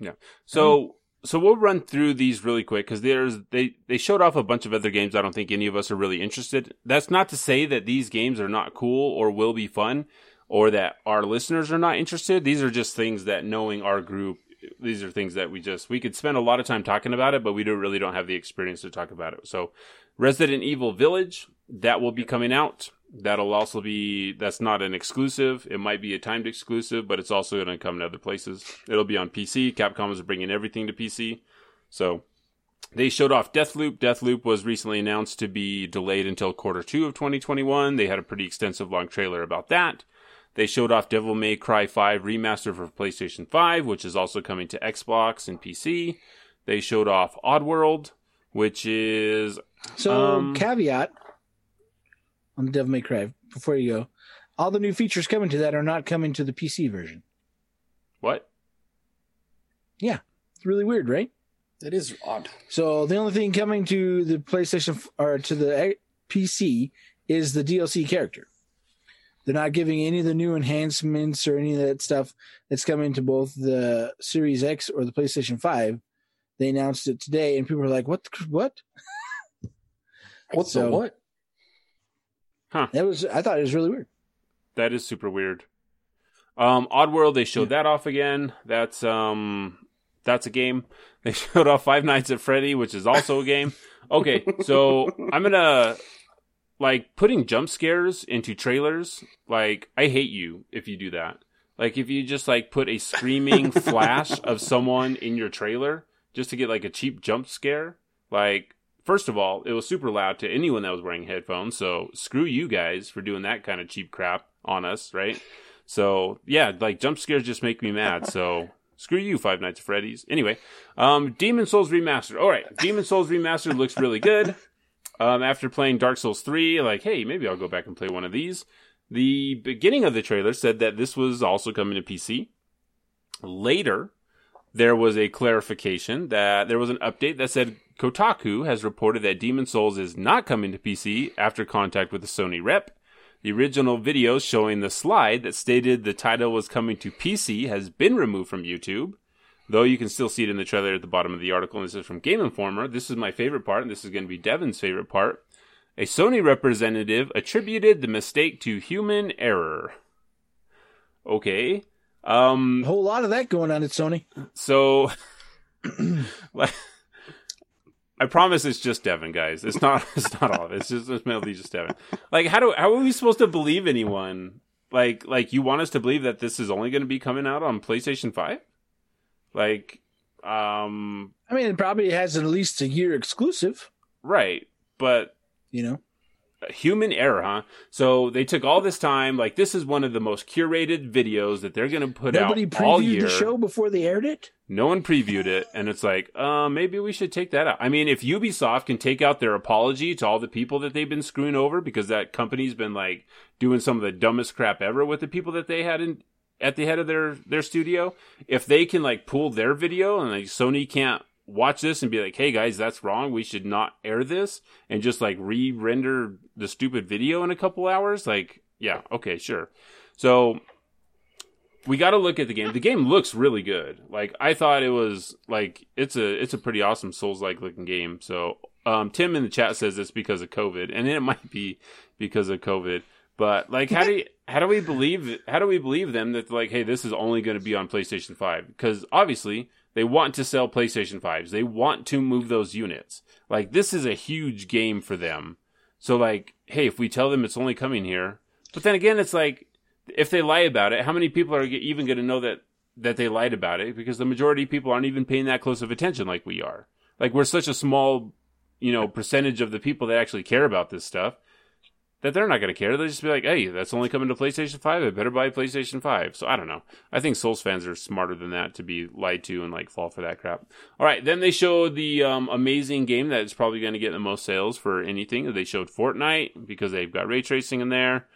yeah, So so we'll run through these really quick because there's they they showed off a bunch of other games. I don't think any of us are really interested. That's not to say that these games are not cool or will be fun, or that our listeners are not interested. These are just things that knowing our group, these are things that we just we could spend a lot of time talking about it, but we don't really don't have the experience to talk about it. So, Resident Evil Village that will be coming out. That'll also be that's not an exclusive. It might be a timed exclusive, but it's also going to come to other places. It'll be on PC. Capcom is bringing everything to PC. So they showed off Deathloop. Deathloop was recently announced to be delayed until quarter two of 2021. They had a pretty extensive long trailer about that. They showed off Devil May Cry 5 remaster for PlayStation 5, which is also coming to Xbox and PC. They showed off Oddworld, which is So Um, caveat on the Devil May Cry before you go. All the new features coming to that are not coming to the PC version. what? Yeah, it's really weird, right? That is odd. So the only thing coming to the PlayStation or to the eh, PC is the DLC character. They're not giving any of the new enhancements or any of that stuff that's coming to both the Series X or the PlayStation 5. They announced it today, and people are like, "What? the- What?" [LAUGHS] What So- the what? Huh? That was. I thought it was really weird. That is super weird. Um, Oddworld, they showed that off again. That's um, that's a game. They [LAUGHS] showed off Five Nights at Freddy, which is also a game. Okay, so [LAUGHS] I'm gonna like putting jump scares into trailers. Like, I hate you if you do that. Like, if you just like put a screaming [LAUGHS] flash of someone in your trailer just to get like a cheap jump scare. Like, first of all, it was super loud to anyone that was wearing headphones. So screw you guys for doing that kind of cheap crap on us, right? So yeah, like jump scares just make me mad. So [LAUGHS] screw you, Five Nights at Freddy's. Anyway, um, Demon Souls Remastered. All right, Demon Souls Remastered looks really good. Um, after playing Dark Souls 3, like, hey, maybe I'll go back and play one of these. The beginning of the trailer said that this was also coming to PC. Later, there was a clarification that there was an update that said Kotaku has reported that Demon Souls is not coming to PC after contact with the Sony rep. The original video showing the slide that stated the title was coming to PC has been removed from YouTube, though you can still see it in the trailer at the bottom of the article. And this is from Game Informer. This is my favorite part, and this is going to be Devin's favorite part. A Sony representative attributed the mistake to human error. Okay. Um, A whole lot of that going on at Sony. so, I promise it's just Devin, guys. It's not. [LAUGHS] It's not all of it. It's just it's mainly just Devin. Like, how do how are we supposed to believe anyone? Like, like you want us to believe that this is only going to be coming out on PlayStation Five? Like, um, I mean, it probably has at least a year exclusive. right, but You know, human error, huh? So they took all this time. Like, this is one of the most curated videos that they're going to put nobody out all previewed year. the show before they aired it. No one previewed it, and it's like, uh, maybe we should take that out. I mean, if Ubisoft can take out their apology to all the people that they've been screwing over because that company's been like doing some of the dumbest crap ever with the people that they had in at the head of their their studio, if they can like pull their video and like Sony can't watch this and be like, "Hey guys, that's wrong. We should not air this," and just like re-render the stupid video in a couple hours, like, yeah, okay, sure. So we got to look at the game. The game looks really good. Like I thought it was like it's a it's a pretty awesome Souls like looking game. So um, Tim in the chat says it's because of COVID, and it [LAUGHS] might be because of COVID. But like, how do you, how do we believe how do we believe them that like, hey, this is only going to be on PlayStation Five? Because obviously they want to sell PlayStation Fives. They want to move those units. Like this is a huge game for them. So like, hey, if we tell them it's only coming here, but then again, it's like if they lie about it, how many people are even going to know that that they lied about it? Because the majority of people aren't even paying that close of attention like we are. Like we're such a small, you know, percentage of the people that actually care about this stuff that they're not going to care. They'll just be like, "Hey, that's only coming to PlayStation Five. I better buy PlayStation Five." So I don't know. I think Souls fans are smarter than that to be lied to and like fall for that crap. All right, then they showed the um, amazing game that is probably going to get the most sales for anything. They showed Fortnite because they've got ray tracing in there.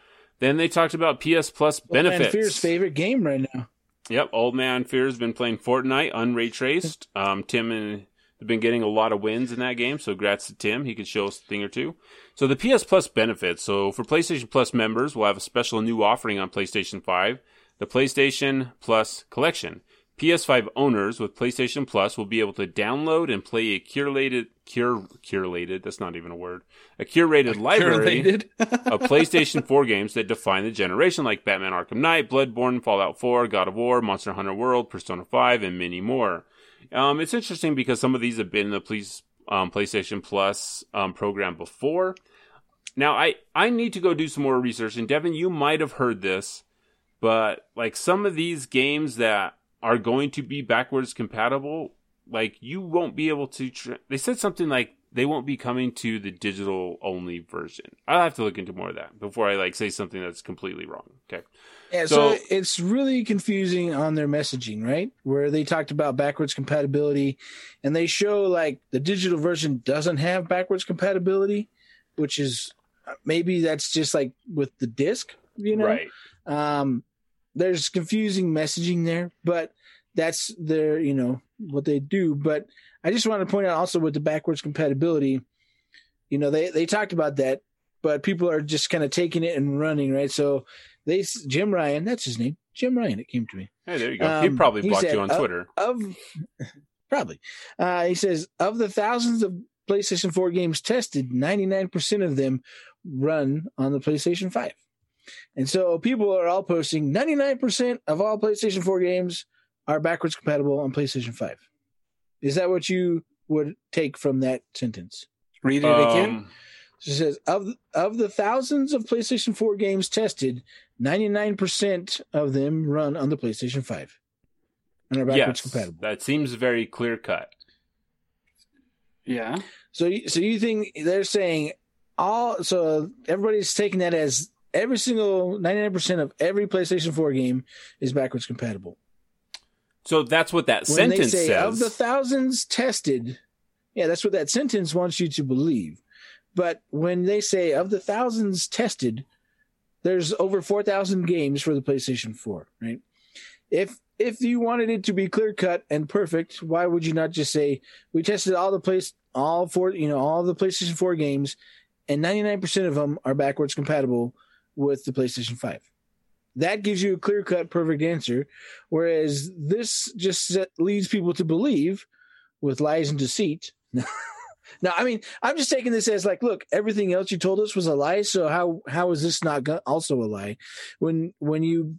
Then they talked about PS Plus Old Man benefits. Fear's favorite game right now. Yep, Old Man Fear's been playing Fortnite unray traced. Um, Tim and have been getting a lot of wins in that game, so congrats to Tim. He could show us a thing or two. So the PS Plus benefits. So for PlayStation Plus members, we'll have a special new offering on PlayStation 5, the PlayStation Plus Collection. PS5 owners with PlayStation Plus will be able to download and play a curated, cure, curated, that's not even a word, a curated library Curated. [LAUGHS] of PlayStation 4 games that define the generation, like Batman Arkham Knight, Bloodborne, Fallout 4, God of War, Monster Hunter World, Persona 5, and many more. Um, it's interesting because some of these have been in the police, um, PlayStation Plus um, program before. Now, I, I need to go do some more research, and Devin, you might have heard this, but like some of these games that are going to be backwards compatible, like you won't be able to. Tr- they said something like they won't be coming to the digital only version. I'll have to look into more of that before I like say something that's completely wrong. Okay. Yeah, so, So- it's really confusing on their messaging, right? Where they talked about backwards compatibility and they show like the digital version doesn't have backwards compatibility, which is maybe that's just like with the disc, you know? Right. Um, there's confusing messaging there, but that's their, you know, what they do. But I just want to point out also with the backwards compatibility, you know, they, they talked about that, but people are just kind of taking it and running, right? So they, Jim Ryan, that's his name, Jim Ryan, it came to me Hey, there you go. he Um, probably he blocked said, you on uh, Twitter. of [LAUGHS] probably. Uh, he says of the thousands of PlayStation 4 games tested, 99% of them run on the PlayStation 5. And so people are all posting 99% of all PlayStation 4 games are backwards compatible on PlayStation 5. Is that what you would take from that sentence? Read it again. Um, So it says of of the thousands of PlayStation 4 games tested, 99% of them run on the PlayStation 5 and are backwards yes, compatible. that seems very clear cut. Yeah. So, so you think they're saying all? So everybody's taking that as every single ninety nine percent of every PlayStation Four game is backwards compatible. So that's what that When sentence they say says. of the thousands tested, yeah, that's what that sentence wants you to believe. But when they say of the thousands tested, there's over four thousand games for the PlayStation Four, right? If if you wanted it to be clear cut and perfect, why would you not just say we tested all the place all four you know all the PlayStation Four games, and ninety nine percent of them are backwards compatible with the PlayStation Five. That gives you a clear cut, perfect answer. Whereas this just leads people to believe with lies and deceit. [LAUGHS] now, I mean, I'm just taking this as like, look, everything else you told us was a lie. So how how is this not also a lie? When when you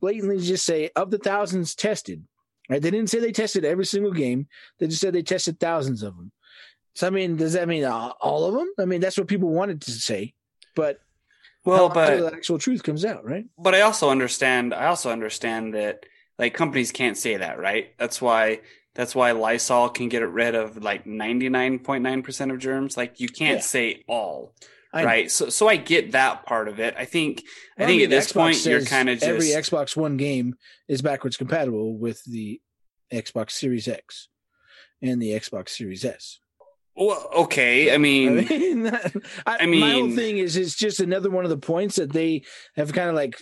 blatantly just say of the thousands tested, right? They didn't say they tested every single game. They just said they tested thousands of them. So I mean, does that mean all all of them? I mean, that's what people wanted to say, but Well, how- but the actual truth comes out, right? but I also understand. I also understand that like companies can't say that, right? That's why that's why Lysol can get rid of like ninety nine point nine percent of germs. Like you can't Yeah. say all, I know. So so I get that part of it. I think I Well, think mean, at this Xbox point you're kind of just every Xbox One game is backwards compatible with the Xbox Series X and the Xbox Series S. well, okay. I [LAUGHS] I mean, mean, I, I my whole thing is it's just another one of the points that they have kind of like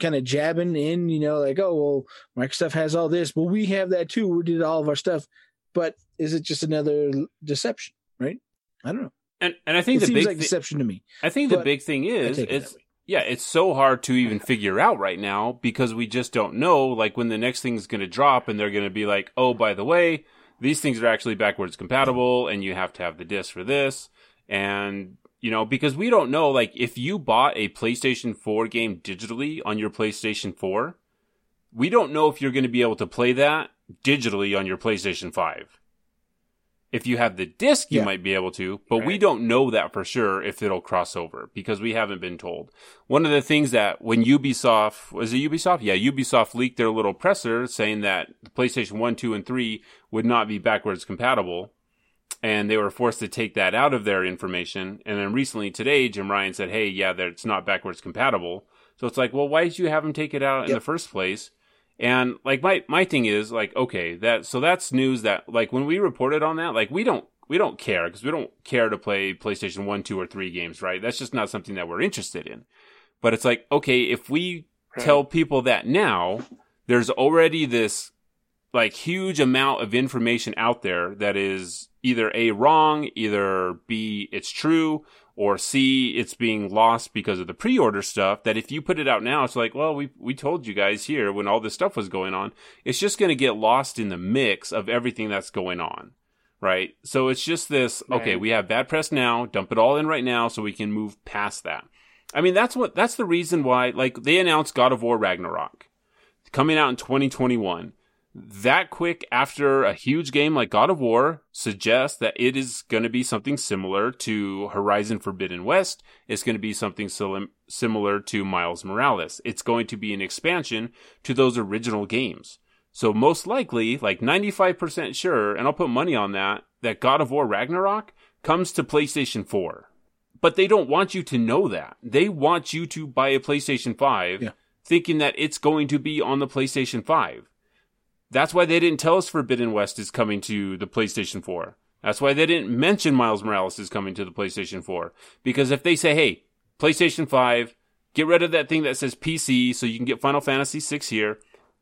kind of jabbing in, you know, like oh well, Microsoft has all this, well we have that too. We did all of our stuff, but is it just another deception? Right? I don't know. and and I It think the seems big like thi- deception to me. I think the big thing is take it it's yeah, it's so hard to even figure out right now because we just don't know like when the next thing's going to drop and they're going to be like, "Oh, by the way, these things are actually backwards compatible and you have to have the disc for this." And you know, because we don't know like if you bought a PlayStation 4 game digitally on your PlayStation 4, we don't know if you're going to be able to play that digitally on your PlayStation 5. If you have the disc, you Yeah. might be able to, but we don't know that for sure if it'll cross over because we haven't been told. One of the things that when Ubisoft, was it Ubisoft? Yeah, Ubisoft leaked their little presser saying that the PlayStation 1, 2, and 3 would not be backwards compatible. And they were forced to take that out of their information. And then recently today, Jim Ryan said, hey, yeah, that it's not backwards compatible. So it's like, well, why did you have them take it out in the first place? And like my my thing is like okay that so that's news that like when we reported on that like we don't we don't care because we don't care to play PlayStation 1, 2 or 3 games, right? That's just not something that we're interested in. But it's like okay, if we Right. tell people that now, there's already this like huge amount of information out there that is either A wrong, either B it's true, or C it's being lost because of the pre-order stuff that if you put it out now it's like, well, we we told you guys here when all this stuff was going on. It's just going to get lost in the mix of everything that's going on. Right? So it's just this, okay, we have bad press now, dump it all in right now so we can move past that. I mean, that's what that's the reason why like they announced God of War Ragnarok coming out in 2021 that quick after a huge game like God of War suggests that it is going to be something similar to Horizon Forbidden West. It's going to be something sim- similar to Miles Morales. It's going to be an expansion to those original games. So most likely, like 95% sure, and I'll put money on that, that God of War Ragnarok comes to PlayStation 4. But they don't want you to know that. They want you to buy a PlayStation 5 Yeah. thinking that it's going to be on the PlayStation 5. That's why they didn't tell us Forbidden West is coming to the PlayStation 4. That's why they didn't mention Miles Morales is coming to the PlayStation 4. Because if they say, hey, PlayStation 5, get rid of that thing that says PC so you can get Final Fantasy 6 here,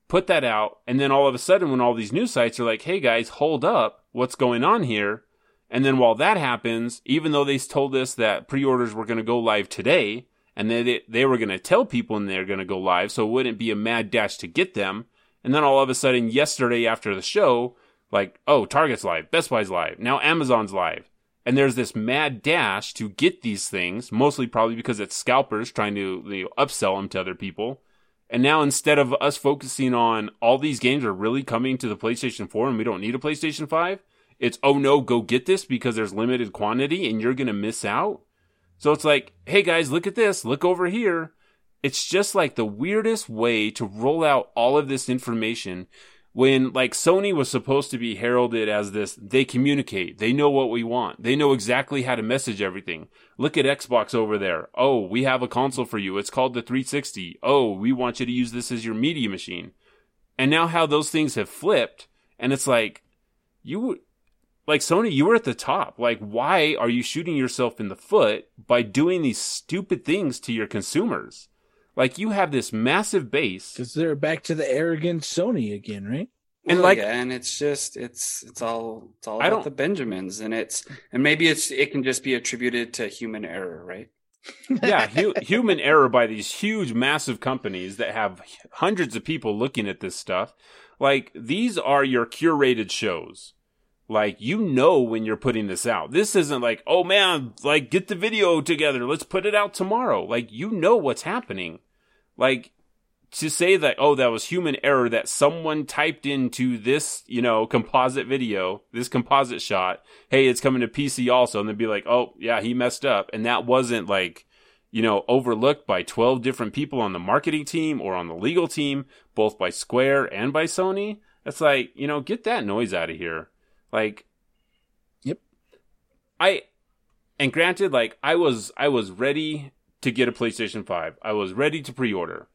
put that out, and then all of a sudden when all these news sites are like, hey guys, hold up, what's going on here? And then while that happens, even though they told us that pre-orders were going to go live today, and they they were going to tell people when they're going to go live, so it wouldn't be a mad dash to get them. And then all of a sudden, yesterday after the show, like, oh, Target's live, Best Buy's live, now Amazon's live, and there's this mad dash to get these things, mostly probably because it's scalpers trying to you know, upsell them to other people. And now instead of us focusing on all these games are really coming to the PlayStation 4 and we don't need a PlayStation 5, it's oh no, go get this because there's limited quantity and you're going to miss out. So it's like, hey guys, look at this, look over here. It's just like the weirdest way to roll out all of this information when like Sony was supposed to be heralded as this they communicate. They know what we want. They know exactly how to message everything. Look at Xbox over there. Oh we have a console for you. It's called the 360 oh we want you to use this as your media machine. And now how those things have flipped and it's like you like Sony you were at the top. Like why are you shooting yourself in the foot by doing these stupid things to your consumers like you have this massive base Because they're back to the arrogant Sony again, right? And Well, like- yeah, and it's just it's it's all it's all I about don't- the Benjamins, and it's and maybe it's it can just be attributed to human error, right? [LAUGHS] yeah, hu- human error by these huge, massive companies that have hundreds of people looking at this stuff. Like, these are your curated shows. Like, you know when you're putting this out. This isn't like, oh man, like, get the video together. Let's put it out tomorrow. Like, you know what's happening. Like, to say that, oh, that was human error that someone typed into this, you know, composite video, this composite shot, hey, it's coming to PC also, and they'd be like, oh, yeah, he messed up. And that wasn't like, you know, overlooked by 12 different people on the marketing team or on the legal team, both by Square and by Sony. It's like, you know, get that noise out of here. Like, Yep. I, and granted, like, I was, I was ready to get a PlayStation 5. I was ready to pre-order.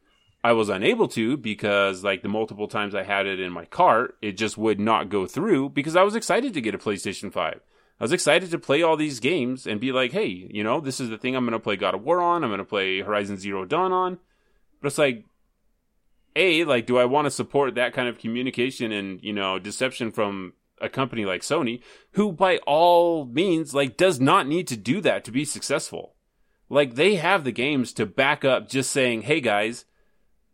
I was unable to because like the multiple times I had it in my cart, it just would not go through because I was excited to get a PlayStation 5. I was excited to play all these games and be like, hey, you know, this is the thing I'm going to play God of War on. I'm going to play Horizon Zero Dawn on. But it's like, A, like, do I want to support that kind of communication and, you know, deception from a company like Sony, who by all means, like, does not need to do that to be successful? Like, they have the games to back up just saying, hey guys,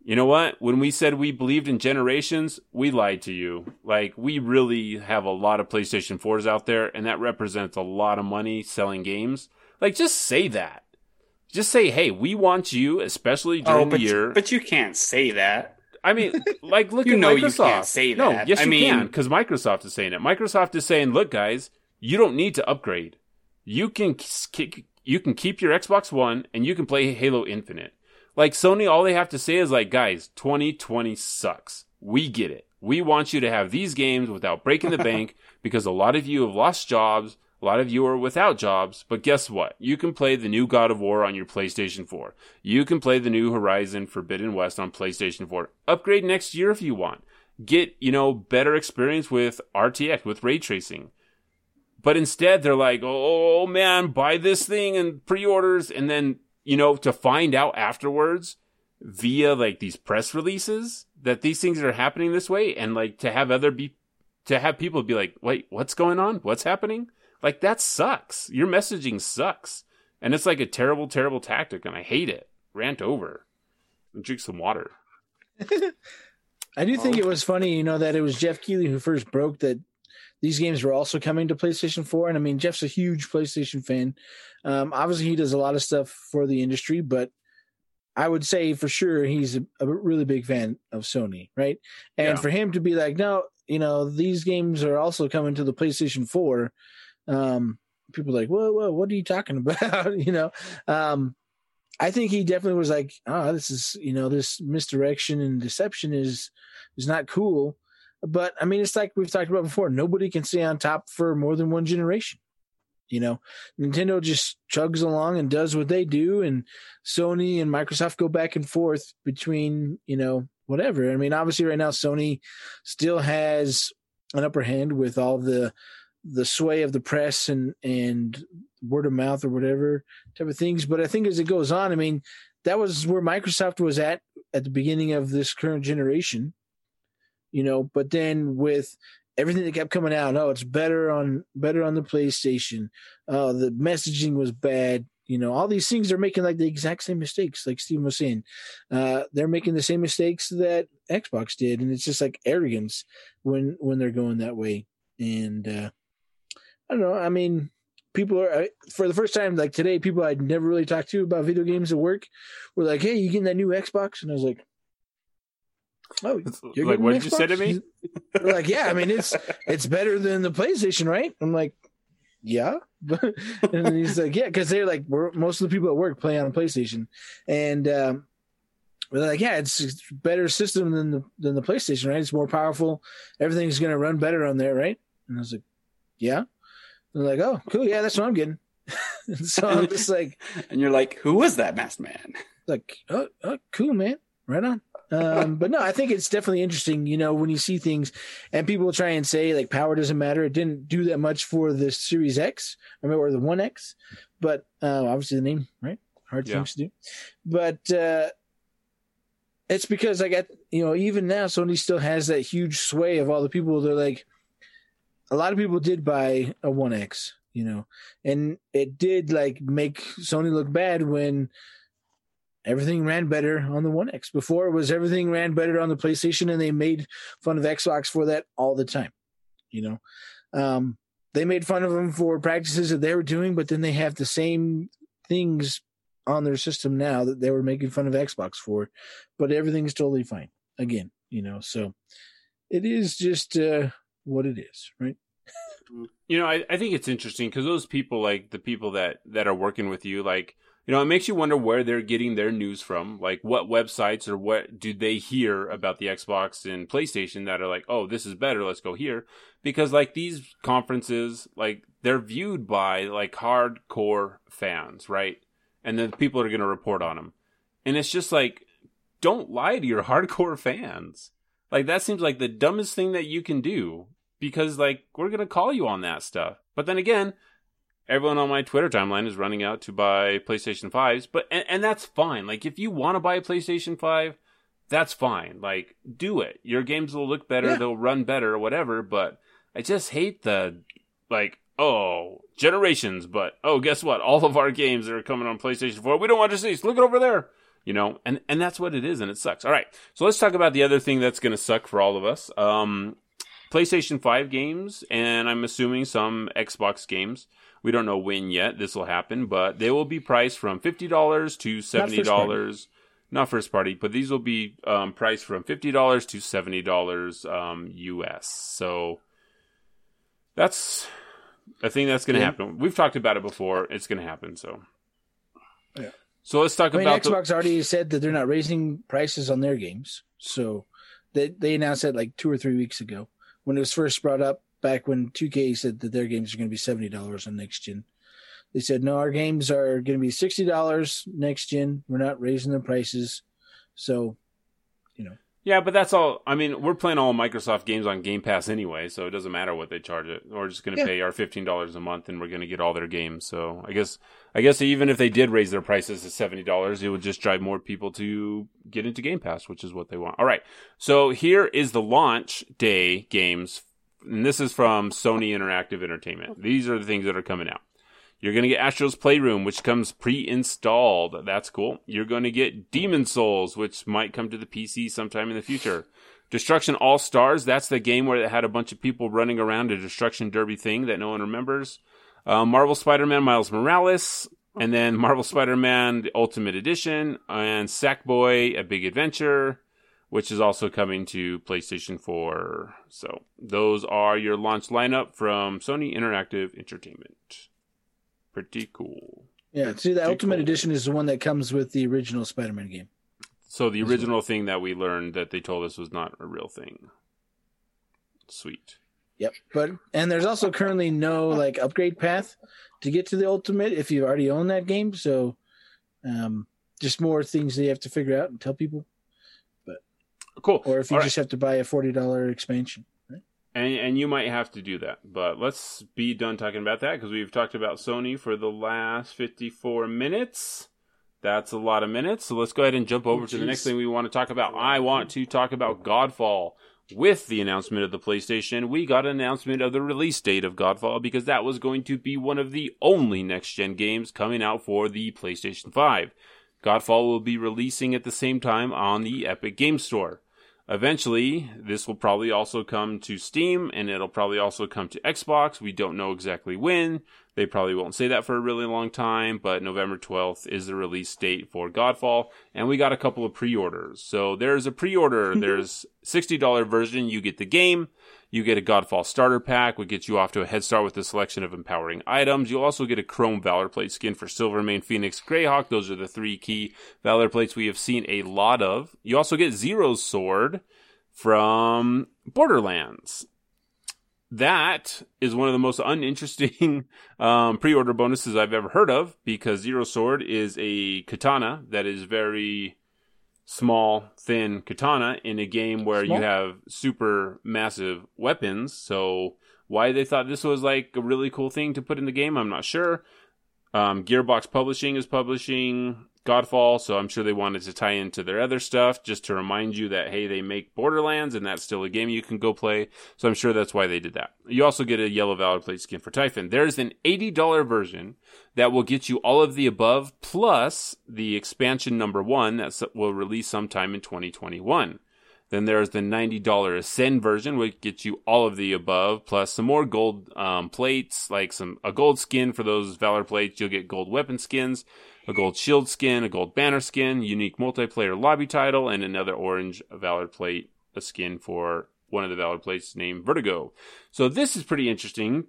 you know what? When we said we believed in generations, we lied to you. Like, we really have a lot of PlayStation 4s out there, and that represents a lot of money selling games. Like, just say that. Just say, hey, we want you, especially oh, during oh, the year. you, but you can't say that. I mean, like, look [LAUGHS] You at know you Microsoft. can't say No, yes, I you mean- can, because Microsoft is saying it. Microsoft is saying, look, guys, you don't need to upgrade. You can k- you can keep your Xbox One and you can play Halo Infinite. Like Sony, all they have to say is like, guys, 2020 sucks. We get it. We want you to have these games without breaking the [LAUGHS] bank because a lot of you have lost jobs. A lot of you are without jobs, but guess what? You can play the new God of War on your PlayStation 4. You can play the new Horizon Forbidden West on PlayStation 4. Upgrade next year if you want. Get, you know, better experience with RTX, with ray tracing. But instead, they're like, oh, oh, oh man, buy this thing and pre orders. And then, you know, to find out afterwards via like these press releases that these things are happening this way and like to have other be to have people be like, wait, what's going on? What's happening? Like that sucks. Your messaging sucks. And it's like a terrible, terrible tactic and I hate it. Rant over. And drink some water. [LAUGHS] I do think it was funny, you know, that it was Geoff Keighley who first broke that these games were also coming to PlayStation 4. And I mean, Geoff's a huge PlayStation fan. Um, obviously, he does a lot of stuff for the industry, but I would say for sure he's a, a really big fan of Sony, right? And Yeah. for him to be like, no, you know, these games are also coming to the PlayStation 4. Um, people are like, whoa, whoa, what are you talking [LAUGHS] about? you know, um, I think he definitely was like, oh, this is, you know, this misdirection and deception is is not cool. But I mean, it's like we've talked about before. Nobody can stay on top for more than one generation. You know, Nintendo just chugs along and does what they do, and Sony and Microsoft go back and forth between, you know, whatever. I mean, obviously, right now Sony still has an upper hand with all the the sway of the press and and word of mouth or whatever type of things. But I think as it goes on, I mean, that was where Microsoft was at at the beginning of this current generation, you know. But then with everything that kept coming out, oh, it's better on better on the PlayStation. Uh, the messaging was bad. You know, all these things they're making like the exact same mistakes, like Steven was saying. Uh, they're making the same mistakes that Xbox did, and it's just like arrogance when when they're going that way. And uh, I don't know. I mean, people are for the first time like today. People I'd never really talked to about video games at work were like, "Hey, you getting that new Xbox?" And I was like, "Oh, like, what did you say to me? They're like, "Yeah, I mean, it's it's better than the PlayStation, right?" I'm like, "Yeah," [LAUGHS] and he's like, "Yeah," because they're like, we're, most of the people at work play on a PlayStation, and um, they're like, "Yeah, it's a better system than the than the PlayStation, right? It's more powerful. Everything's gonna run better on there, right?" And I was like, "Yeah." They're like, "Oh, cool, yeah, that's what I'm getting." [LAUGHS] so I'm just like, [LAUGHS] And you're like, who was that masked man? like, oh, oh, cool, man. Right on. Um, but no, I think it's definitely interesting, you know, when you see things and people try and say like power doesn't matter. It didn't do that much for the Series X, I mean, or the One X, but uh, obviously the name, right? Hard Yeah. things to do. But uh, it's because I got, you know, even now Sony still has that huge sway of all the people. They're like, a lot of people did buy a One X, you know, and it did like make Sony look bad when everything ran better on the One X. Before it was everything ran better on the PlayStation, and they made fun of Xbox for that all the time. You know, um, they made fun of them for practices that they were doing, but then they have the same things on their system now that they were making fun of Xbox for, but everything's totally fine again. You know, so it is just uh, what it is, right? you know, I, I think it's interesting because those people, like the people that that are working with you, like you know, it makes you wonder where they're getting their news from. Like, what websites or what do they hear about the Xbox and PlayStation that are like, oh, this is better, let's go here. Because like these conferences, like they're viewed by like hardcore fans, right? And then people are going to report on them, and it's just like, don't lie to your [LAUGHS] hardcore fans. Like that seems like the dumbest thing that you can do because like we're gonna call you on that stuff. But then again, everyone on my Twitter timeline is running out to buy PlayStation 5s, but and, and that's fine. Like if you want to buy a PlayStation 5, that's fine. Like do it. Your games will look better, Yeah. they'll run better, whatever, but I just hate the like oh, generations, but oh, guess what? All of our games are coming on PlayStation 4, we don't want to see. Look it over there. You know, and and that's what it is, and it sucks. All right, so let's talk about the other thing that's going to suck for all of us. Um, PlayStation 5 games, and I'm assuming some Xbox games. We don't know when yet this will happen, but they will be priced from $50 to $70. Not first party, but these will be um, priced from $50 to $70 um, US. So that's a thing that's going to Yeah. happen. We've talked about it before. It's going to happen. So, Yeah. So let's talk I mean, about the- Xbox already said that they're not raising prices on their games. So they they announced that like two or three weeks ago when it was first brought up. Back when 2K said that their games are going to be seventy dollars on next gen, they said no, our games are going to be sixty dollars next gen. We're not raising the prices. So, you know, Yeah, but that's all. I mean, we're playing all Microsoft games on Game Pass anyway, so it doesn't matter what they charge it. We're just going to Yeah. pay our fifteen dollars a month, and we're going to get all their games. So I guess, I guess even if they did raise their prices to seventy dollars, it would just drive more people to get into Game Pass, which is what they want. All right, so here is the launch day games, and this is from Sony Interactive Entertainment. These are the things that are coming out. You're going to get Astro's Playroom, which comes pre-installed. That's cool. You're going to get Demon Souls, which might come to the PC sometime in the future. Destruction All Stars, that's the game where it had a bunch of people running around a Destruction Derby thing that no one remembers. Uh, Marvel Spider-Man Miles Morales, and then Marvel Spider-Man the Ultimate Edition, and Sackboy A Big Adventure, which is also coming to PlayStation 4. So those are your launch lineup from Sony Interactive Entertainment. Pretty cool. Yeah, see, the Pretty Ultimate cool. Edition is the one that comes with the original Spider-Man game. So the original thing that we learned that they told us was not a real thing. Sweet. Yep. But and there's also currently no like upgrade path to get to the Ultimate if you already own that game. So, um, just more things that you have to figure out and tell people, Cool. or if you All right. just have to buy a forty dollar expansion. Right? And and you might have to do that. But let's be done talking about that because we've talked about Sony for the last 54 minutes. That's a lot of minutes. So let's go ahead and jump over to the next thing we want to talk about. I want to talk about Godfall. With the announcement of the PlayStation, we got an announcement of the release date of Godfall because that was going to be one of the only next gen games coming out for the PlayStation 5. Godfall will be releasing at the same time on the Epic Game Store. Eventually, this will probably also come to Steam and it'll probably also come to Xbox. We don't know exactly when. They probably won't say that for a really long time, but November 12th is the release date for Godfall, and we got a couple of pre-orders. So there's a pre-order. Mm-hmm. there's $60 version, you get the game, you get a Godfall starter pack, which gets you off to a head start with a selection of empowering items. You'll also get a Chrome Valor Plate skin for Silvermane, Phoenix, Greyhawk. Those are the three key Valor Plates we have seen a lot of. You also get Zero's Sword from Borderlands. That is one of the most uninteresting [LAUGHS] um, pre-order bonuses I've ever heard of because Zero Sword is a katana that is very small, thin katana in a game where Small? you have super massive weapons. So why they thought this was like a really cool thing to put in the game, I'm not sure. Um, Gearbox Publishing is publishing Godfall, so I'm sure they wanted to tie into their other stuff just to remind you that hey, they make Borderlands and that's still a game you can go play. So I'm sure that's why they did that. You also get a Yellow Valor Plate skin for Typhon. There's an $80 version that will get you all of the above plus the expansion number one that will release sometime in 2021. Then there's the $90 Ascend version, which gets you all of the above, plus some more gold um, plates, like some a gold skin for those Valor plates. You'll get gold weapon skins, a gold shield skin, a gold banner skin, unique multiplayer lobby title, and another orange Valor plate, a skin for one of the Valor plates named Vertigo. So this is pretty interesting.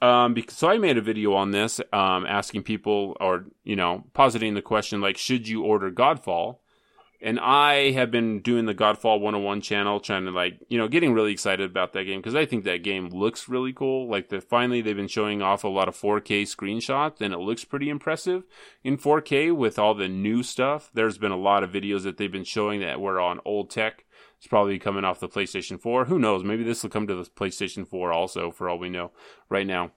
Um, because, so I made a video on this, um, asking people or, you know, positing the question, like, should you order Godfall? And I have been doing the Godfall 101 channel, trying to like, you know, getting really excited about that game because I think that game looks really cool. Like, the finally they've been showing off a lot of 4K screenshots, and it looks pretty impressive in 4K with all the new stuff. There's been a lot of videos that they've been showing that were on old tech. It's probably coming off the PlayStation 4. Who knows? Maybe this will come to the PlayStation 4 also, for all we know right now.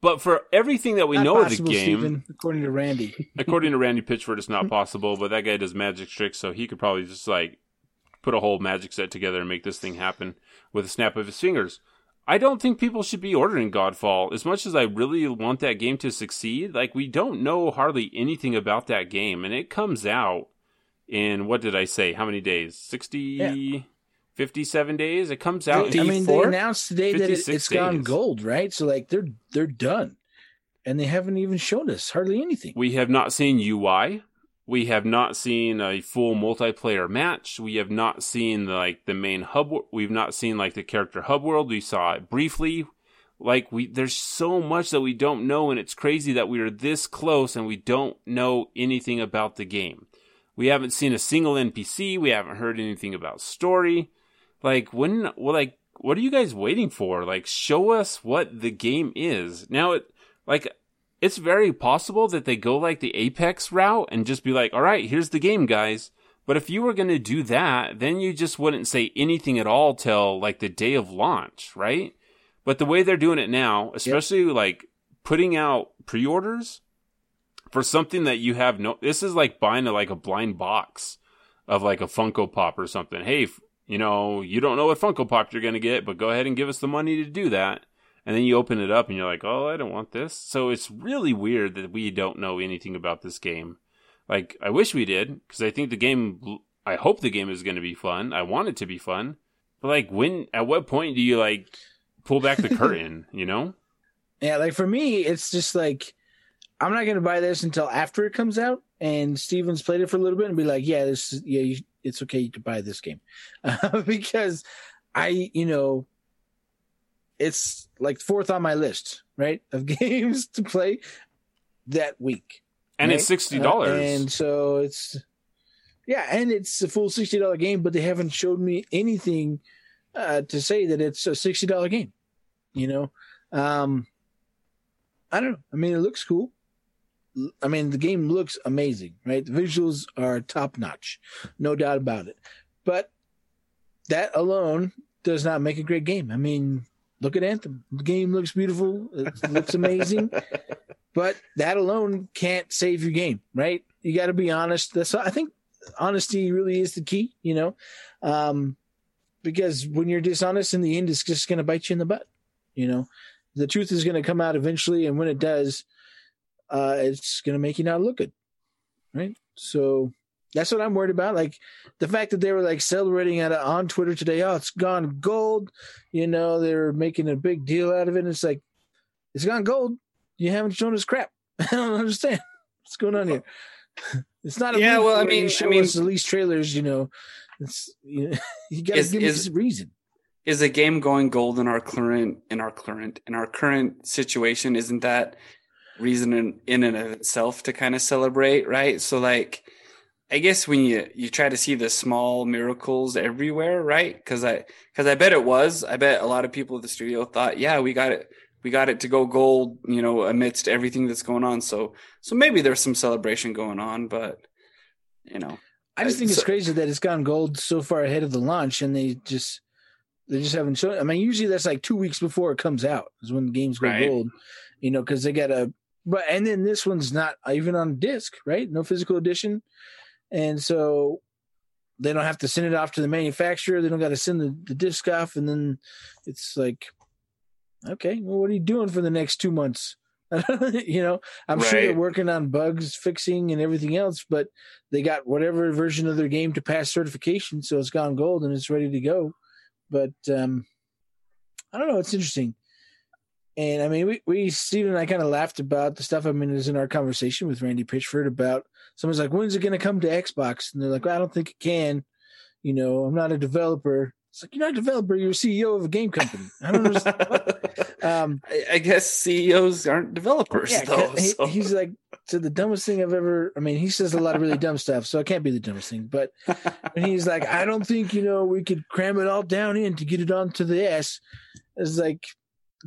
But for everything that we Not know possible, of the game, Steven, according to Randy. [LAUGHS] according to Randy Pitchford, it's not [LAUGHS] possible, but that guy does magic tricks, so he could probably just like put a whole magic set together and make this thing happen with a snap of his fingers. I don't think people should be ordering Godfall as much as I really want that game to succeed. Like we don't know hardly anything about that game, and it comes out in what did I say? How many days? 60, Yeah. 57 days. It comes out. I mean, they announced today that it, 56 it's gone gold, right? So like they're they're done, and they haven't even shown us hardly anything. We have not seen UI. We have not seen a full multiplayer match. We have not seen like the main hub. We've not seen like the character hub world. We saw it briefly. Like we, there's so much that we don't know, and it's crazy that we are this close and we don't know anything about the game. We haven't seen a single NPC. We haven't heard anything about story. Like when, well, like what are you guys waiting for? Like show us what the game is. Now it, like it's very possible that they go like the Apex route and just be like, all right, here's the game, guys. But if you were going to do that, then you just wouldn't say anything at all till like the day of launch, right? But the way they're doing it now, especially yep. like putting out pre-orders for something that you have no, this is like buying a, like a blind box of like a Funko Pop or something. Hey, you know, you don't know what Funko Pop you're going to get, but go ahead and give us the money to do that. And then you open it up and you're like, oh, I don't want this. So it's really weird that we don't know anything about this game. Like, I wish we did, because I think the game, I hope the game is going to be fun. I want it to be fun. But, like, when, at what point do you, like, pull back the [LAUGHS] curtain, you know? Yeah, like, for me, it's just like, I'm not going to buy this until after it comes out. And Steven's played it for a little bit and be like, yeah, this yeah, you, it's okay to buy this game. [LAUGHS] Uh, because I, you know, it's like fourth on my list, right, of [LAUGHS] games to play that week and right? it's sixty dollars. Uh, and so it's yeah, and it's a full sixty dollar game, but they haven't showed me anything uh, to say that it's a sixty dollar game. You know, um, I don't know. I mean, it looks cool. I mean, the game looks amazing, right? The visuals are top notch, no doubt about it. But that alone does not make a great game. I mean, look at Anthem. The game looks beautiful. It looks amazing. [LAUGHS] but that alone can't save your game, right? You got to be honest. That's I think honesty really is the key, you know, um, because when you're dishonest in the end, it's just going to bite you in the butt. You know, the truth is going to come out eventually, and when it does, uh, it's going to make you not look good, right? So that's what I'm worried about. Like the fact that they were like celebrating at on Twitter today. Oh, it's gone gold. You know, they're making a big deal out of it. And it's like it's gone gold you haven't shown us crap. [LAUGHS] I don't understand what's going on here. [LAUGHS] It's not a yeah. Well, I mean, show I mean, us the least trailers. You know, it's you, know, [LAUGHS] you got to give us a reason. Is a game going gold in our current in our current in our current situation? Isn't that reason in, in and of itself to kind of celebrate, right? So like. I guess when you you try to see the small miracles everywhere, right? Because I because I bet it was. I bet a lot of people at the studio thought, yeah, we got it we got it to go gold, you know, amidst everything that's going on. So, so maybe there's some celebration going on, but you know, I just think it's crazy that it's gone gold so far ahead of the launch, and they just they just haven't shown. I mean, usually that's like two weeks before it comes out is when the games go right. gold, you know, because they got a. But and then this one's not even on disc, right? No physical edition, and so they don't have to send it off to the manufacturer. They don't got to send the, the disc off, and then it's like okay, well, what are you doing for the next two months? [LAUGHS] you know, I'm right. sure they're working on bugs fixing and everything else, but they got whatever version of their game to pass certification, so it's gone gold and it's ready to go. But um, I don't know, it's interesting. And I mean, we, we Stephen and I kind of laughed about the stuff. I mean, is in our conversation with Randy Pitchford about someone's like, when's it going to come to Xbox? And they're like, well, I don't think it can. You know, I'm not a developer. It's like you're not a developer, you're a CEO of a game company. I don't understand. [LAUGHS] um, I, I, guess CEOs aren't developers yeah, though. He, so. He's like so the dumbest thing I've ever. I mean, he says a lot of really dumb stuff, so it can't be the dumbest thing. But [LAUGHS] when he's like, I don't think you know we could cram it all down in to get it onto the S. It's like,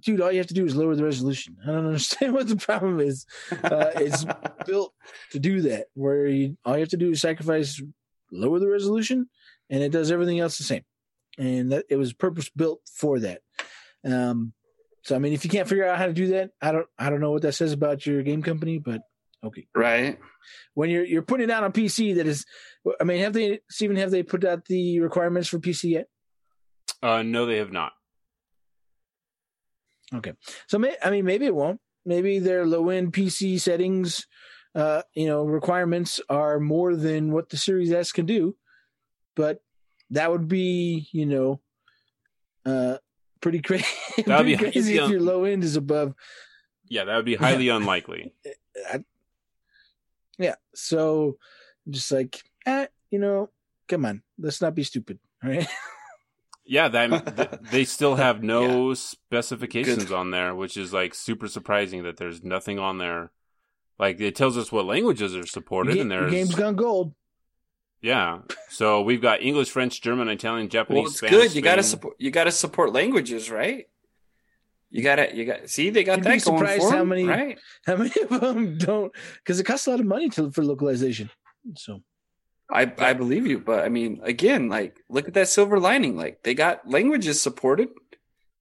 dude, all you have to do is lower the resolution. I don't [LAUGHS] understand what the problem is. Uh, it's [LAUGHS] built to do that, where you all you have to do is sacrifice, lower the resolution, and it does everything else the same and that it was purpose built for that. Um, so I mean, if you can't figure out how to do that, I don't I don't know what that says about your game company, but okay, right. When you're you're putting it out on PC, that is, I mean, have they Stephen have they put out the requirements for PC yet? Uh, no, they have not. Okay, so may, I mean, maybe it won't. Maybe their low end PC settings, uh, you know, requirements are more than what the Series S can do, but that would be, you know, uh, pretty crazy. [LAUGHS] That would be crazy if un- your low end is above. Yeah, that would be highly [LAUGHS] unlikely. I, yeah, so just like, eh, you know, come on, let's not be stupid, right? [LAUGHS] Yeah, that, [LAUGHS] they still have no yeah. specifications Good. on there, which is like super surprising that there's nothing on there. Like it tells us what languages are supported, and there's game's gone gold. Yeah. So we've got English, French, German, Italian, Japanese, well, it's Spanish, good. You got to support. You got to support languages, right? You got to. You got. See, they got You'd that be going surprised for how them, many, right? [LAUGHS] How many of them don't? Because it costs a lot of money to for localization. So. I I believe you, but I mean, again, like look at that silver lining. Like they got languages supported.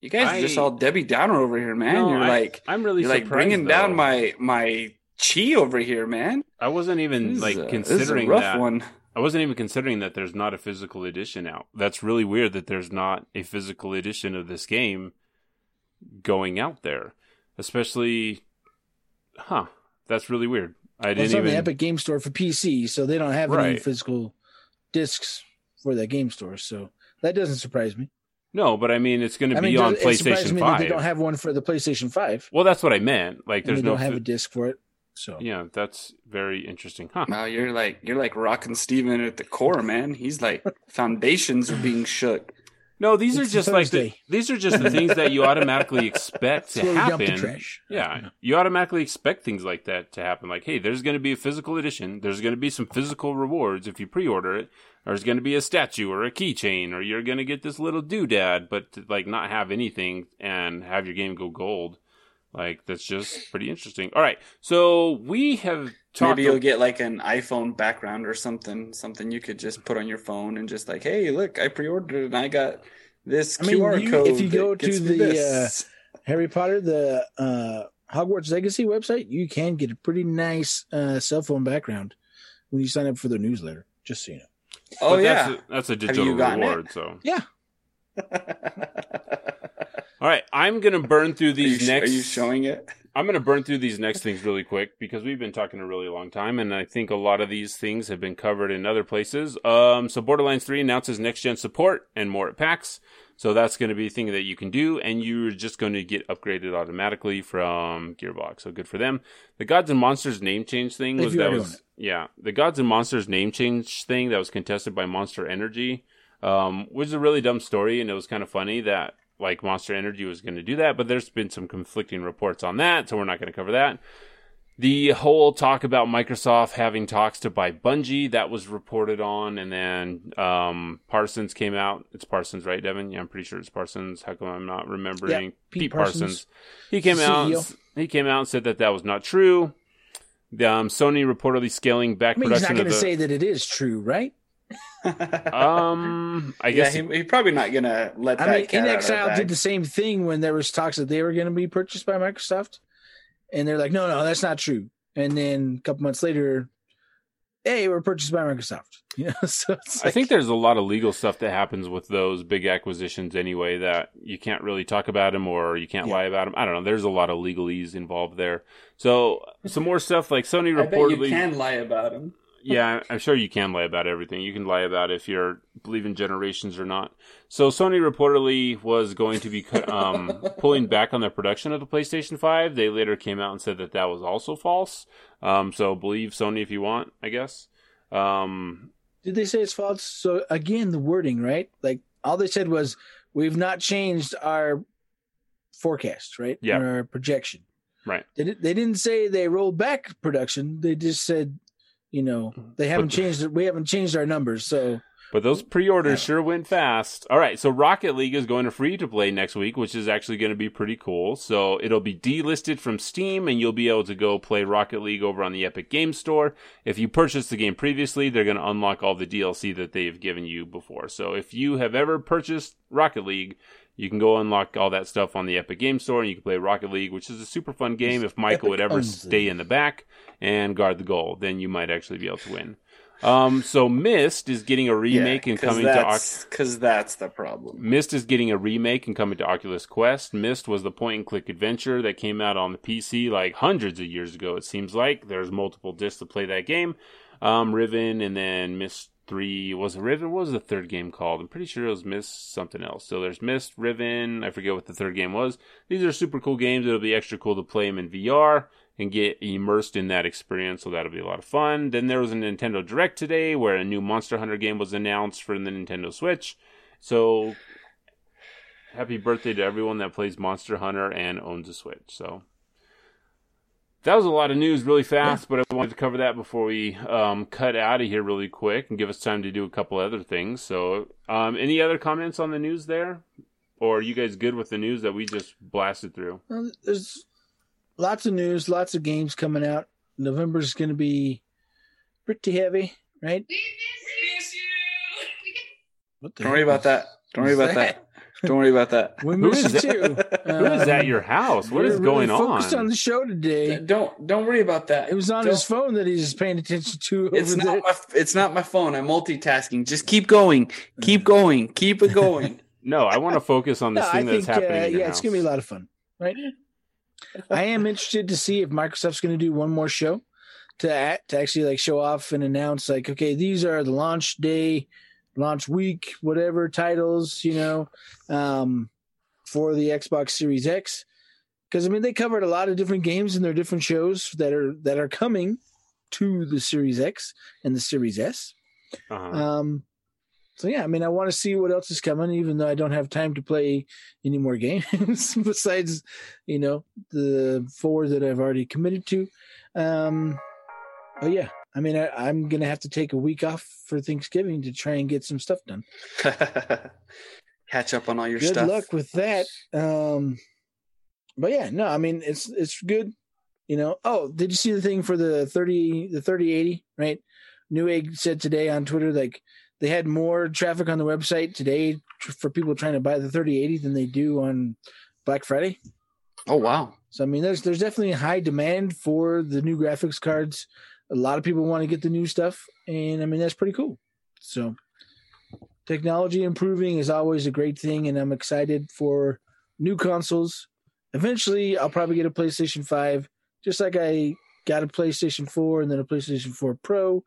You guys are just I- all Debbie Downer over here, man. No, you're I- like I'm really you're like bringing down my my chi over here, man. I wasn't even This like a- this considering is a rough that. one. I wasn't even considering that there's not a physical edition out. That's really weird that there's not a physical edition of this game going out there. Especially huh. That's really weird. I Well, didn't it's on the Epic Game Store for PC, so they don't have any physical discs for that game store. So that doesn't surprise me. No, but I mean it's going to I be mean, on it PlayStation me that 5. they don't have one for the PlayStation Five. well, that's what I meant. Like and there's they no don't have a disc for it. So Yeah, that's very interesting. Huh. Wow, you're like you're like rocking Steven at the core, man. He's like foundations are being shook. No, these It's are just like the, these are just the things that you automatically [LAUGHS] expect to Slowly dump the happen. trash. Yeah, you automatically expect things like that to happen. Like, hey, there's going to be a physical edition. There's going to be some physical rewards if you pre-order it. There's going to be a statue or a keychain, or you're going to get this little doodad, but to, like not have anything and have your game go gold. Like that's just pretty interesting. All right, so we have talked. Maybe you'll get like an iPhone background or something, something you could just put on your phone and just like, hey, look, I pre-ordered and I got this I mean, QR you- code. if you go to the, this. Harry Potter, the uh, Hogwarts Legacy website, you can get a pretty nice uh, cell phone background when you sign up for their newsletter. Just so you know. oh but yeah, that's a, that's a digital gotten it? reward. So, Yeah, all right, I'm going to burn through are, you, these next. are you showing it? I'm going to burn through these next things really quick because we've been talking a really long time, and I think a lot of these things have been covered in other places. Um, so Borderlands 3 announces next gen support and more at PAX. So that's going to be a thing that you can do, and you're just going to get upgraded automatically from Gearbox. So good for them. The Gods and Monsters name change thing was that was yeah the Gods and Monsters name change thing that was contested by Monster Energy, um, was a really dumb story, and it was kind of funny that like Monster Energy was going to do that, but there's been some conflicting reports on that, so we're not going to cover that. The whole talk about Microsoft having talks to buy Bungie that was reported on, and then um, Parsons came out. It's Parsons, right, Devin? Yeah, I'm pretty sure it's Parsons. How come I'm not remembering Yeah, Pete, Pete Parsons. Parsons. He came out. He came out and said that that was not true. The, um, Sony reportedly scaling back I mean, he's not going to say that it is true, right? Um, I yeah, guess he, he's probably not gonna let I that mean, cat In out of the Exile bag. did the same thing when there was talks that they were going to be purchased by Microsoft, and they're like, "No, no, that's not true." And then a couple months later, hey, we're purchased by Microsoft. [LAUGHS] You know, so it's I think there's a lot of legal stuff that happens with those big acquisitions anyway that you can't really talk about them or you can't Yeah. lie about them. I don't know. There's a lot of legalese involved there. So some more stuff like Sony I bet reportedly. you can lie about him. Yeah, I'm sure you can lie about everything. You can lie about if you're believe in generations or not. So Sony reportedly was going to be um, [LAUGHS] pulling back on their production of the PlayStation 5. They later came out and said that that was also false. Um, so believe Sony if you want, I guess. Um, did they say it's false? So again, the wording, right? Like all they said was, "We've not changed our forecast, right? Yeah. Our projection." right. They, they didn't say they rolled back production. They just said, you know, mm-hmm. they haven't changed it. We haven't changed our numbers. So But those pre-orders Yeah. sure went fast. All right, so Rocket League is going to free to play next week, which is actually going to be pretty cool. So it'll be delisted from Steam, and you'll be able to go play Rocket League over on the Epic Game Store. If you purchased the game previously, they're going to unlock all the DLC that they've given you before. So if you have ever purchased Rocket League, you can go unlock all that stuff on the Epic Game Store, and you can play Rocket League, which is a super fun game. If Michael Epic would ever owns it. stay in the back and guard the goal, then you might actually be able to win. Um, so Myst is getting a remake and coming to Oc- because that's the problem. Myst is getting a remake and coming to Oculus Quest. Myst was the point and click adventure that came out on the PC like hundreds of years ago. It seems like there's multiple discs to play that game. Um, Riven and then Myst Three was it Riven? What was the third game called? I'm pretty sure it was Myst something else. So there's Myst, Riven. I forget what the third game was. These are super cool games. It'll be extra cool to play them in VR and get immersed in that experience. So that'll be a lot of fun. Then there was a Nintendo Direct today where a new Monster Hunter game was announced for the Nintendo Switch. So happy birthday to everyone that plays Monster Hunter and owns a Switch. So that was a lot of news really fast, but I wanted to cover that before we um, cut out of here really quick and give us time to do a couple other things. So, um, any other comments on the news there? Or are you guys good with the news that we just blasted through? well, there's lots of news, lots of games coming out. November's going to be pretty heavy right? What the Don't worry about that. Don't worry What's about that. Don't worry about that. We Who miss is you. Who is at your house? What is we're going really focused on? on the show today. Don't don't worry about that. It was on Don't- his phone that he's paying attention to. It's not there. my it's not my phone. I'm multitasking. Just keep going. Keep going. Keep it going. [LAUGHS] No, I want to focus on this [LAUGHS] No, I thing that's think, uh, happening. in your yeah, it's gonna be a lot of fun, right? I am interested to see if Microsoft's going to do one more show to act, to actually like show off and announce like, okay, these are the launch day, launch week, whatever titles, you know, um, for the Xbox Series X. Because I mean, they covered a lot of different games in their different shows that are that are coming to the Series X and the Series S. Uh-huh. Um, so yeah, I mean, I want to see what else is coming, even though I don't have time to play any more [LAUGHS] games besides, you know, the four that I've already committed to. Um, but yeah, I mean, I, I'm gonna have to take a week off for Thanksgiving to try and get some stuff done. [LAUGHS] Catch up on all your good stuff. luck with that. Um, but yeah, no, I mean, it's it's good. You know. Oh, did you see the thing for the thirty the thirty eighty? Right. Newegg said today on Twitter like they had more traffic on the website today for people trying to buy the 3080 than they do on Black Friday. Oh wow. So I mean, there's there's definitely high demand for the new graphics cards. A lot of people want to get the new stuff, and I mean that's pretty cool. So technology improving is always a great thing, and I'm excited for new consoles. Eventually, I'll probably get a PlayStation Five, just like I got a PlayStation Four and then a PlayStation Four Pro,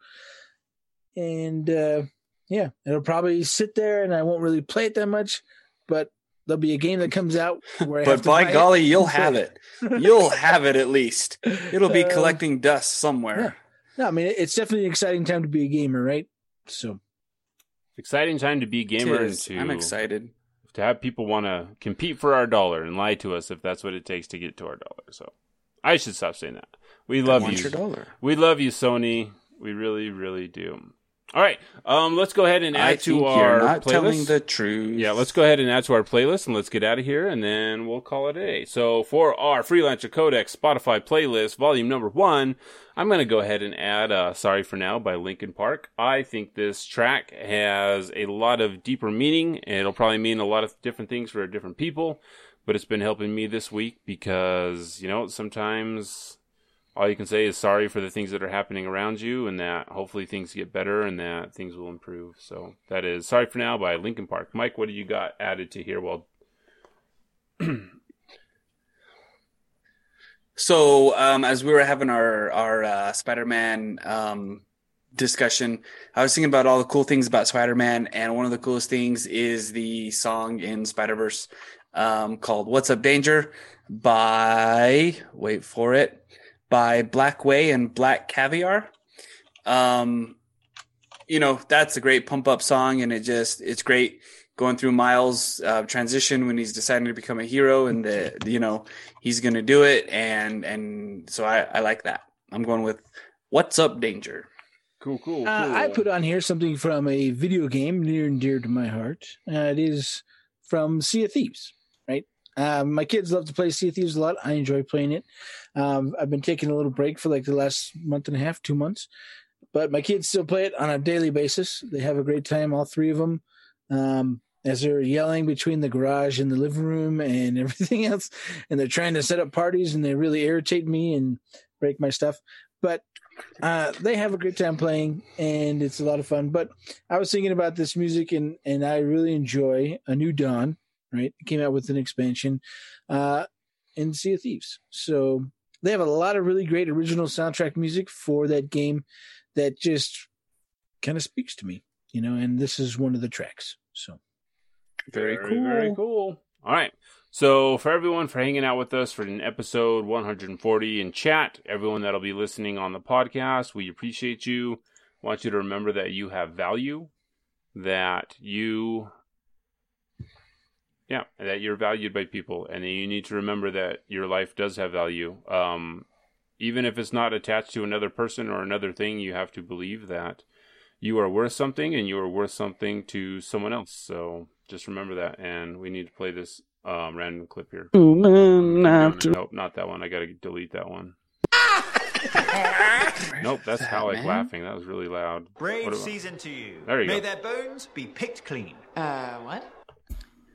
and uh, yeah, it'll probably sit there, and I won't really play it that much, but there'll be a game that comes out where I have But to by buy it golly, you'll have [LAUGHS] it. You'll have it at least. It'll be collecting dust somewhere. No, I mean it's definitely an exciting time to be a gamer, right? So Exciting time to be a gamer and to I'm excited. to have people want to compete for our dollar and lie to us if that's what it takes to get to our dollar. So I should stop saying that. We love you. your dollar. We love you, Sony. We really, really do. All right, um, let's go ahead and add I to our not playlist. telling the truth. Yeah, let's go ahead and add to our playlist and let's get out of here and then we'll call it a day. So for our Freelancer Codex Spotify playlist, volume number one, I'm going to go ahead and add uh, Sorry for Now by Linkin Park. I think this track has a lot of deeper meaning and it'll probably mean a lot of different things for different people, but it's been helping me this week because, you know, sometimes all you can say is sorry for the things that are happening around you and that hopefully things get better and that things will improve. So that is Sorry for Now by Linkin Park. Mike, what do you got added to here? Well, [CLEARS THROAT] So, um, as we were having our our uh, Spider-Man um, discussion, I was thinking about all the cool things about Spider-Man, and one of the coolest things is the song in Spider-Verse um, called "What's Up, Danger" by wait for it by Blackway and Black Caviar. Um, you know that's a great pump up song, and it just it's great going through Miles' uh, transition when he's deciding to become a hero, and the you know he's going to do it, and and so I, I like that. I'm going with "What's Up, Danger." cool, cool, cool. uh, I put on here something from a video game near and dear to my heart. Uh, it is from Sea of Thieves, right? Um, my kids love to play Sea Thieves a lot. I enjoy playing it. Um, I've been taking a little break for like the last month and a half, two months, but my kids still play it on a daily basis. They have a great time, all three of them. Um, as they're yelling between the garage and the living room and [LAUGHS] everything else, and they're trying to set up parties, and they really irritate me and break my stuff. But uh, they have a great time playing, and it's a lot of fun. But I was thinking about this music, and and I really enjoy A New Dawn. Right, it came out with an expansion, uh, in Sea of Thieves. So they have a lot of really great original soundtrack music for that game that just kind of speaks to me, you know. And this is one of the tracks. So Very, Very, cool. very cool. All right. So for everyone for hanging out with us for an episode 140 in chat, everyone that'll be listening on the podcast, we appreciate you. Want you to remember that you have value, that you yeah, that you're valued by people and that you need to remember that your life does have value. Um even if it's not attached to another person or another thing, you have to believe that you are worth something and you are worth something to someone else. So just remember that. And we need to play this um, random clip here. No, no, nope, not that one. I got to delete that one. Nope, that's that, Halleck man? laughing. That was really loud. Brave about- season to you. There you May go. their bones be picked clean. Uh, what?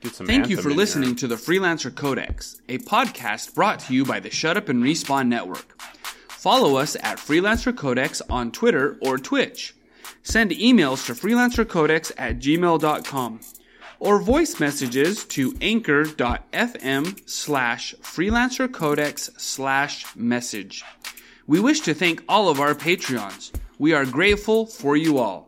Get some Thank you for listening here. to the Freelancer Codex, a podcast brought to you by the Shut Up and Respawn Network. Follow us at Freelancer Codex on Twitter or Twitch. Send emails to freelancercodex at gmail.com or voice messages to anchor.fm slash freelancercodex slash message. We wish to thank all of our Patreons. We are grateful for you all.